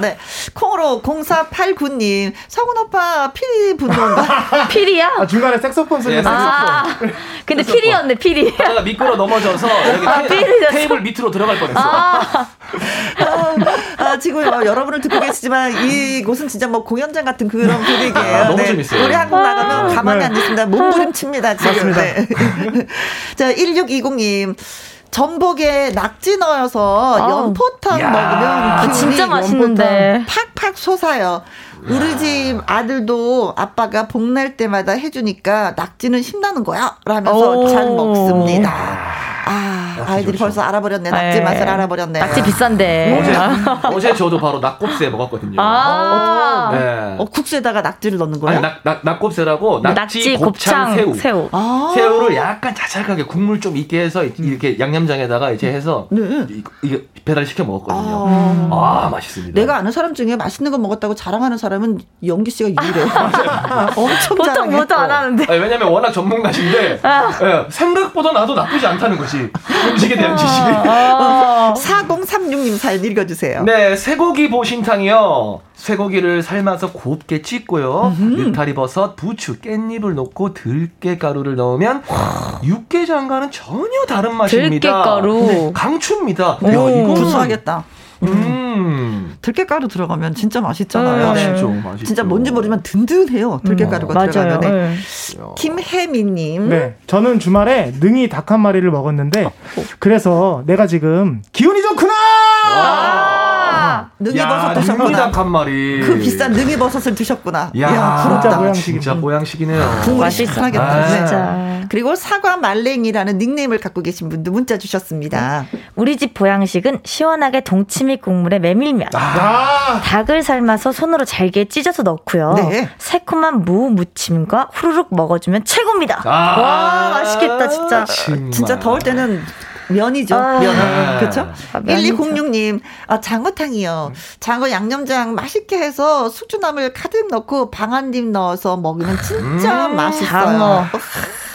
네. 콩으로 0489님, 성훈 오빠 피리 분노인가? 피리야? 아, 중간에 색소폰 소리 예, 나. 아, 근데 피리였네, 피리. 하다가 미끄러 넘어져서 여기 아, 테. 테이블 밑으로 들어갈 뻔했어. 아, 아, 아, 지금 어, 여러분을 듣고 계시지만 이곳은 진짜 뭐 공연장 같은 그런 분위기예요. 아, 너무 재밌어요. 우리 한국 나가면 가만히 네. 안 있습니다. 몸부림칩니다, 지금. 네. 자, 1620님. 전복에 낙지 넣어서 아우. 연포탕 야. 먹으면 아, 기운이 진짜 맛있는데. 팍팍 솟아요. 우리 집 아들도 아빠가 복날 때마다 해주니까 낙지는 신나는 거야. 라면서 오. 잘 먹습니다. 아, 아이들이 좋죠. 벌써 알아버렸네. 낙지 네. 맛을 알아버렸네. 낙지 비싼데. 어제 어제 저도 바로 낙곱새 먹었거든요. 아, 네. 어, 국수에다가 낙지를 넣는 거야? 아니 낙, 낙 낙곱새라고 낙지, 낙지, 곱창, 새우. 새우. 아. 새우를 약간 자작하게 국물 좀 있게 해서 이렇게 양념장에다가 이제 해서 네. 이- 이게 배달 시켜 먹었거든요. 아. 아, 맛있습니다. 내가 아는 사람 중에 맛있는 거 먹었다고 자랑하는 사람은 영기 씨가 유일해. 엄청 보통 자랑해. 뭐도 안 하는데. 아니, 왜냐면 워낙 전문가신데 예, 생각보다 나도 나쁘지 않다는 거지 음식에 대한 지식이. 어. 4036님 사연 읽어주세요. 네, 쇠고기 보신탕이요. 쇠고기를 삶아서 곱게 찢고요. 느타리 버섯, 부추, 깻잎을 넣고 들깨 가루를 넣으면 육개장과는 전혀 다른 맛입니다. 들깨 가루. 네, 강추입니다. 야, 오. 이거 구수하겠다. 음. 들깨가루 들어가면 진짜 맛있잖아요. 네. 맛있죠, 맛있죠. 진짜 뭔지 모르지만 든든해요. 들깨가루가 맞아요. 들어가면. 네. 네. 김혜미님. 네, 저는 주말에 능이 닭 한 마리를 먹었는데 그래서 내가 지금 기운이 좋구나. 아, 능이버섯 드셨구나. 한 마리. 그 비싼 능이버섯을 드셨구나. 야, 이야, 진짜 부럽다. 보양식이네. 진짜 보양식이네요. 국물이. 시원하겠다. 아, 네. 진짜. 그리고 사과 말랭이라는 닉네임을 갖고 계신 분도 문자 주셨습니다. 우리 집 보양식은 시원하게 동치미 국물에 메밀면. 아, 닭을 삶아서 손으로 잘게 찢어서 넣고요. 네. 새콤한 무 무침과 후루룩 먹어주면 최고입니다. 아, 와 맛있겠다 진짜. 정말. 진짜 더울 때는 면이죠. 아. 면. 네. 그렇죠? 아, 면이죠. 1206님, 아, 장어탕이요. 장어 양념장 맛있게 해서 숙주나물 가득 넣고 방한잎 넣어서 먹으면 진짜 음, 맛있어요. 장어.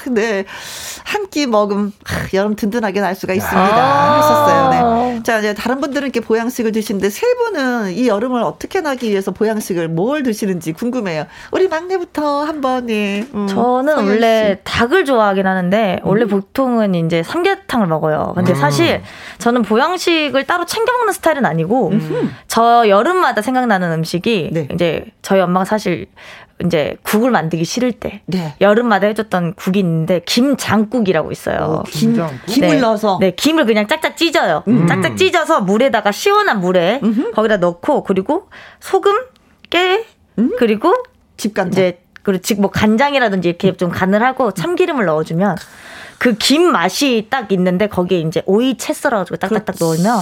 어, 네. 한 끼 먹으면 하, 여름 든든하게 날 수가 있습니다. 아. 하셨어요. 네. 자, 이제 다른 분들은 이렇게 보양식을 드시는데 세 분은 이 여름을 어떻게 나기 위해서 보양식을 뭘 드시는지 궁금해요. 우리 막내부터 한번 예. 음, 저는 원래 씨. 닭을 좋아하긴 하는데 원래 보통은 이제 삼계탕을 먹어요. 근데 음. 사실 저는 보양식을 따로 챙겨 먹는 스타일은 아니고 저 여름마다 생각나는 음식이 네. 이제 저희 엄마가 사실 이제 국을 만들기 싫을 때 네. 여름마다 해줬던 국이 있는데 김장국이라고 있어요. 김, 김장. 김을 네. 넣어서 네, 김을 그냥 짝짝 찢어요. 음. 짝짝 찢어서 물에다가 시원한 물에 거기다 넣고 그리고 소금, 깨 그리고 집간장. 이제 그리고 즉뭐 간장이라든지 이렇게 좀 간을 하고 참기름을 넣어주면 그 김 맛이 딱 있는데 거기에 이제 오이 채 썰어가지고 딱딱딱 넣으면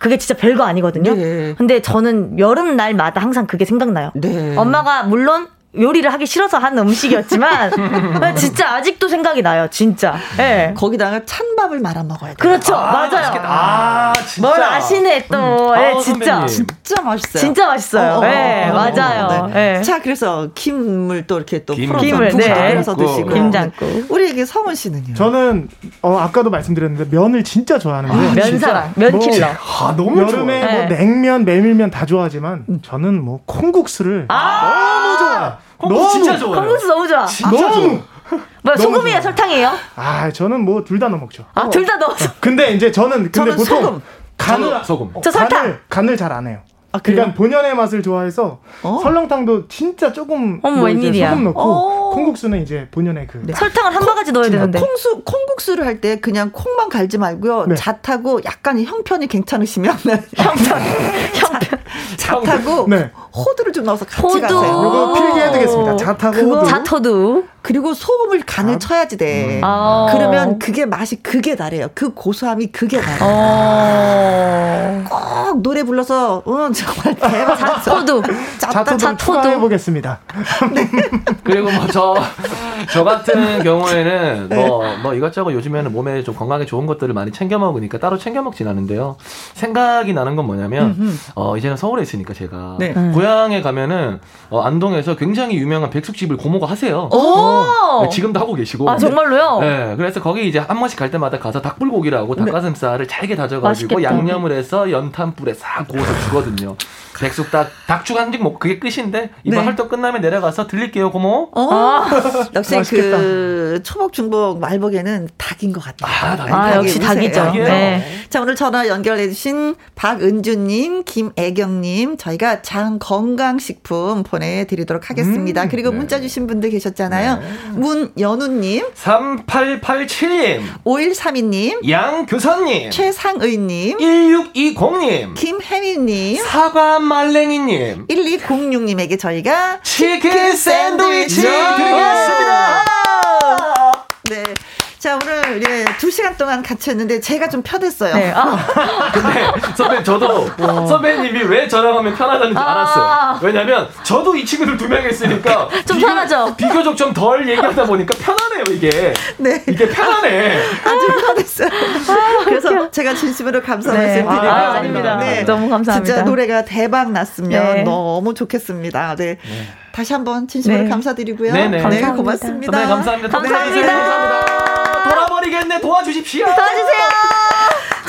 그게 진짜 별거 아니거든요. 네. 근데 저는 여름 날마다 항상 그게 생각나요. 네. 엄마가 물론 요리를 하기 싫어서 하는 음식이었지만 진짜 아직도 생각이 나요. 진짜. 예. 거기다가 찬밥을 말아 먹어야 돼. 그렇죠. 맞아요. 아, 진짜. 뭘 아시네 또. 예, 아, 진짜. 선배님. 진짜 맛있어요. 진짜 맛있어요. 어, 어, 예, 어, 어, 맞아요. 네. 예. 자, 그래서 김을 또 이렇게 또 김. 풀어서 김을, 국을 네. 드시고. 김장국. 우리 에게 성원 씨는요? 저는 어, 아까도 말씀드렸는데 면을 진짜 좋아하는데 면사랑, 면킬러. 아, 너무 여름에 좋아요. 뭐 네. 냉면, 메밀면 다 좋아하지만 저는 뭐 콩국수를 너무 좋아. 콩국수 진짜 좋아요. 콩국수 너무 좋아. 진짜 너무. 뭐야, 너무 소금이에요, 좋아. 설탕이에요? 아, 저는 뭐 둘 다 넣어 먹죠. 아, 둘 다 넣어서. 근데 이제 저는 근데 저는 보통 소금. 간을 소금. 어, 저 설탕. 간을, 간을 잘 안 해요. 아, 그래요? 그러니까 본연의 맛을 좋아해서 어? 설렁탕도 진짜 조금 어머, 뭐. 소금 넣고 어. 콩국수는 이제 본연의 그 설탕을 한 바가지 넣어야 되는데. 콩수 콩국수를 할 때 그냥 콩만 갈지 말고요. 네. 잣하고 약간 형편이 괜찮으시면 형편. 형편. 잣하고 네. 호두를 좀 넣어서 같이 호두. 가세요. 요거 필기해두겠습니다. 잣하고 그거 호두. 자토두. 그리고 소금을 간을 쳐야지 돼. 아. 그러면 그게 맛이 그게 나래요. 그 고소함이 그게 나래요. 어. 꼭 노래 불러서 어, 정말 대박. 자토도. 자토도 추가해 보겠습니다. 그리고 뭐 저 저 같은 경우에는 뭐, 뭐 이것저것 요즘에는 몸에 좀 건강에 좋은 것들을 많이 챙겨 먹으니까 따로 챙겨 먹진 않은데요. 생각이 나는 건 뭐냐면, 어, 이제는 서울에 있으니까 제가. 네. 고향에 가면은, 어, 안동에서 굉장히 유명한 백숙집을 고모가 하세요. 오! 네, 지금도 하고 계시고. 아, 정말로요? 네, 그래서 거기 이제 한 번씩 갈 때마다 가서 닭불고기라고 닭가슴살을 잘게 다져가지고 맛있겠다. 양념을 해서 연탄불에 싹 구워서 주거든요. 백숙 닭, 닭죽 한죽 먹고 그게 끝인데 이번 네. 활동 끝나면 내려가서 들릴게요, 고모. 어, 역시 맛있겠다. 그 초복 중복 말복에는 닭인 것 같아요. 아, 아, 역시. 닭이죠. 닭이에요. 네. 자, 오늘 전화 연결해주신 박은주님, 김애경님, 저희가 장 건강식품 보내드리도록 하겠습니다. 음, 그리고 네. 문자 주신 분들 계셨잖아요. 문연우님, 3887님, 5132님, 양교선님, 최상의님, 1620님, 김혜민님, 사과 말랭이님, 1206님에게 저희가 치킨 샌드위치 드리겠습니다. 네. 자, 오늘, 예, 두 시간 동안 같이 했는데 제가 좀 편했어요. 네. 아, 근데 선배 저도 선배님이 왜 저랑 하면 편하다는지 아. 알았어요. 왜냐면 저도 이 친구들 두 명 있으니까 좀 비교- 편하죠? 비교적 좀 덜 얘기하다 보니까 편하네요 이게. 네. 이게 편하네. 아주 편했어요. 그래서 제가 진심으로 감사 네. 말씀드리고요. 아, 아닙니다. 네. 너무 감사합니다. 진짜 노래가 대박 났으면 네. 너무 좋겠습니다. 네. 다시 한번 진심으로 네. 감사드리고요. 네, 네. 네, 감사합니다. 고맙습니다. 선배 감사합니다. 감사합니다. 감사합니다. 돌아버리겠네 도와주십시오. 도와주세요.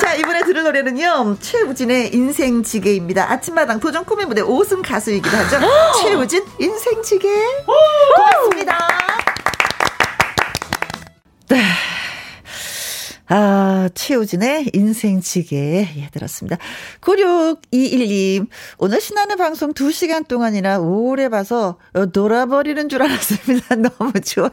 자, 이번에 들을 노래는요. 최우진의 인생지게입니다. 아침마당 도전 코미 무대 5승 가수이기도 하죠. 최우진 인생지게. 고맙습니다. 네. 아, 최우진의 인생지게. 예, 들었습니다. 9621님, 오늘 신나는 방송 2시간 동안이나 오래 봐서 어, 돌아버리는 줄 알았습니다. 너무 좋아요.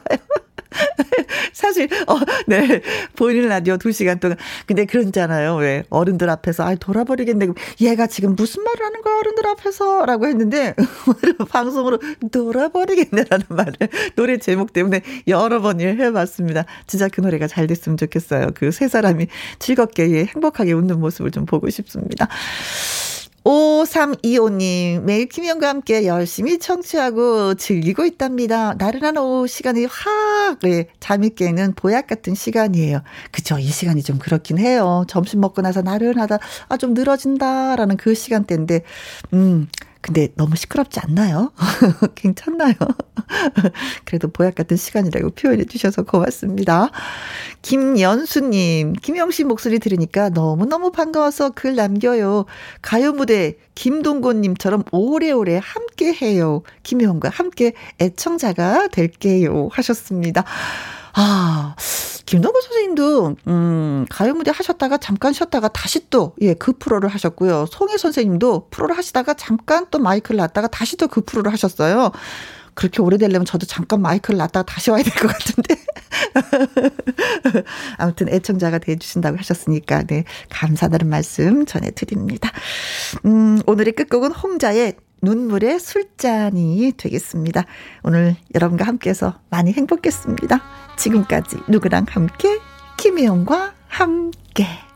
사실, 어, 네. 보이는 라디오 2시간 동안. 근데 그런잖아요. 왜? 어른들 앞에서, 아 돌아버리겠네. 얘가 지금 무슨 말을 하는 거야, 어른들 앞에서? 라고 했는데, 방송으로 돌아버리겠네라는 말을 노래 제목 때문에 여러 번 예, 해봤습니다. 진짜 그 노래가 잘 됐으면 좋겠어요. 그 세 사람이 즐겁게, 예, 행복하게 웃는 모습을 좀 보고 싶습니다. 5325님, 매일 김현과 함께 열심히 청취하고 즐기고 있답니다. 나른한 오후 시간이 확, 네, 잠이 깨는 보약 같은 시간이에요. 그쵸. 이 시간이 좀 그렇긴 해요. 점심 먹고 나서 나른하다, 아, 좀 늘어진다라는 그 시간대인데, 음, 근데 너무 시끄럽지 않나요? 괜찮나요? 그래도 보약 같은 시간이라고 표현해 주셔서 고맙습니다. 김연수님, 김영 씨 목소리 들으니까 너무너무 반가워서 글 남겨요. 가요 무대 김동곤님처럼 오래오래 함께 해요. 김혜원과 함께 애청자가 될게요. 하셨습니다. 아, 김동건 선생님도, 음, 가요 무대 하셨다가 잠깐 쉬었다가 다시 또, 예, 그 프로를 하셨고요. 송혜 선생님도 프로를 하시다가 잠깐 또 마이크를 놨다가 다시 또 그 프로를 하셨어요. 그렇게 오래되려면 저도 잠깐 마이크를 놨다가 다시 와야 될 것 같은데. 아무튼 애청자가 돼주신다고 하셨으니까, 네, 감사하다는 말씀 전해드립니다. 음, 오늘의 끝곡은 홍자의 눈물의 술잔이 되겠습니다. 오늘 여러분과 함께해서 많이 행복했습니다. 지금까지 누구랑 함께, 김혜영과 함께.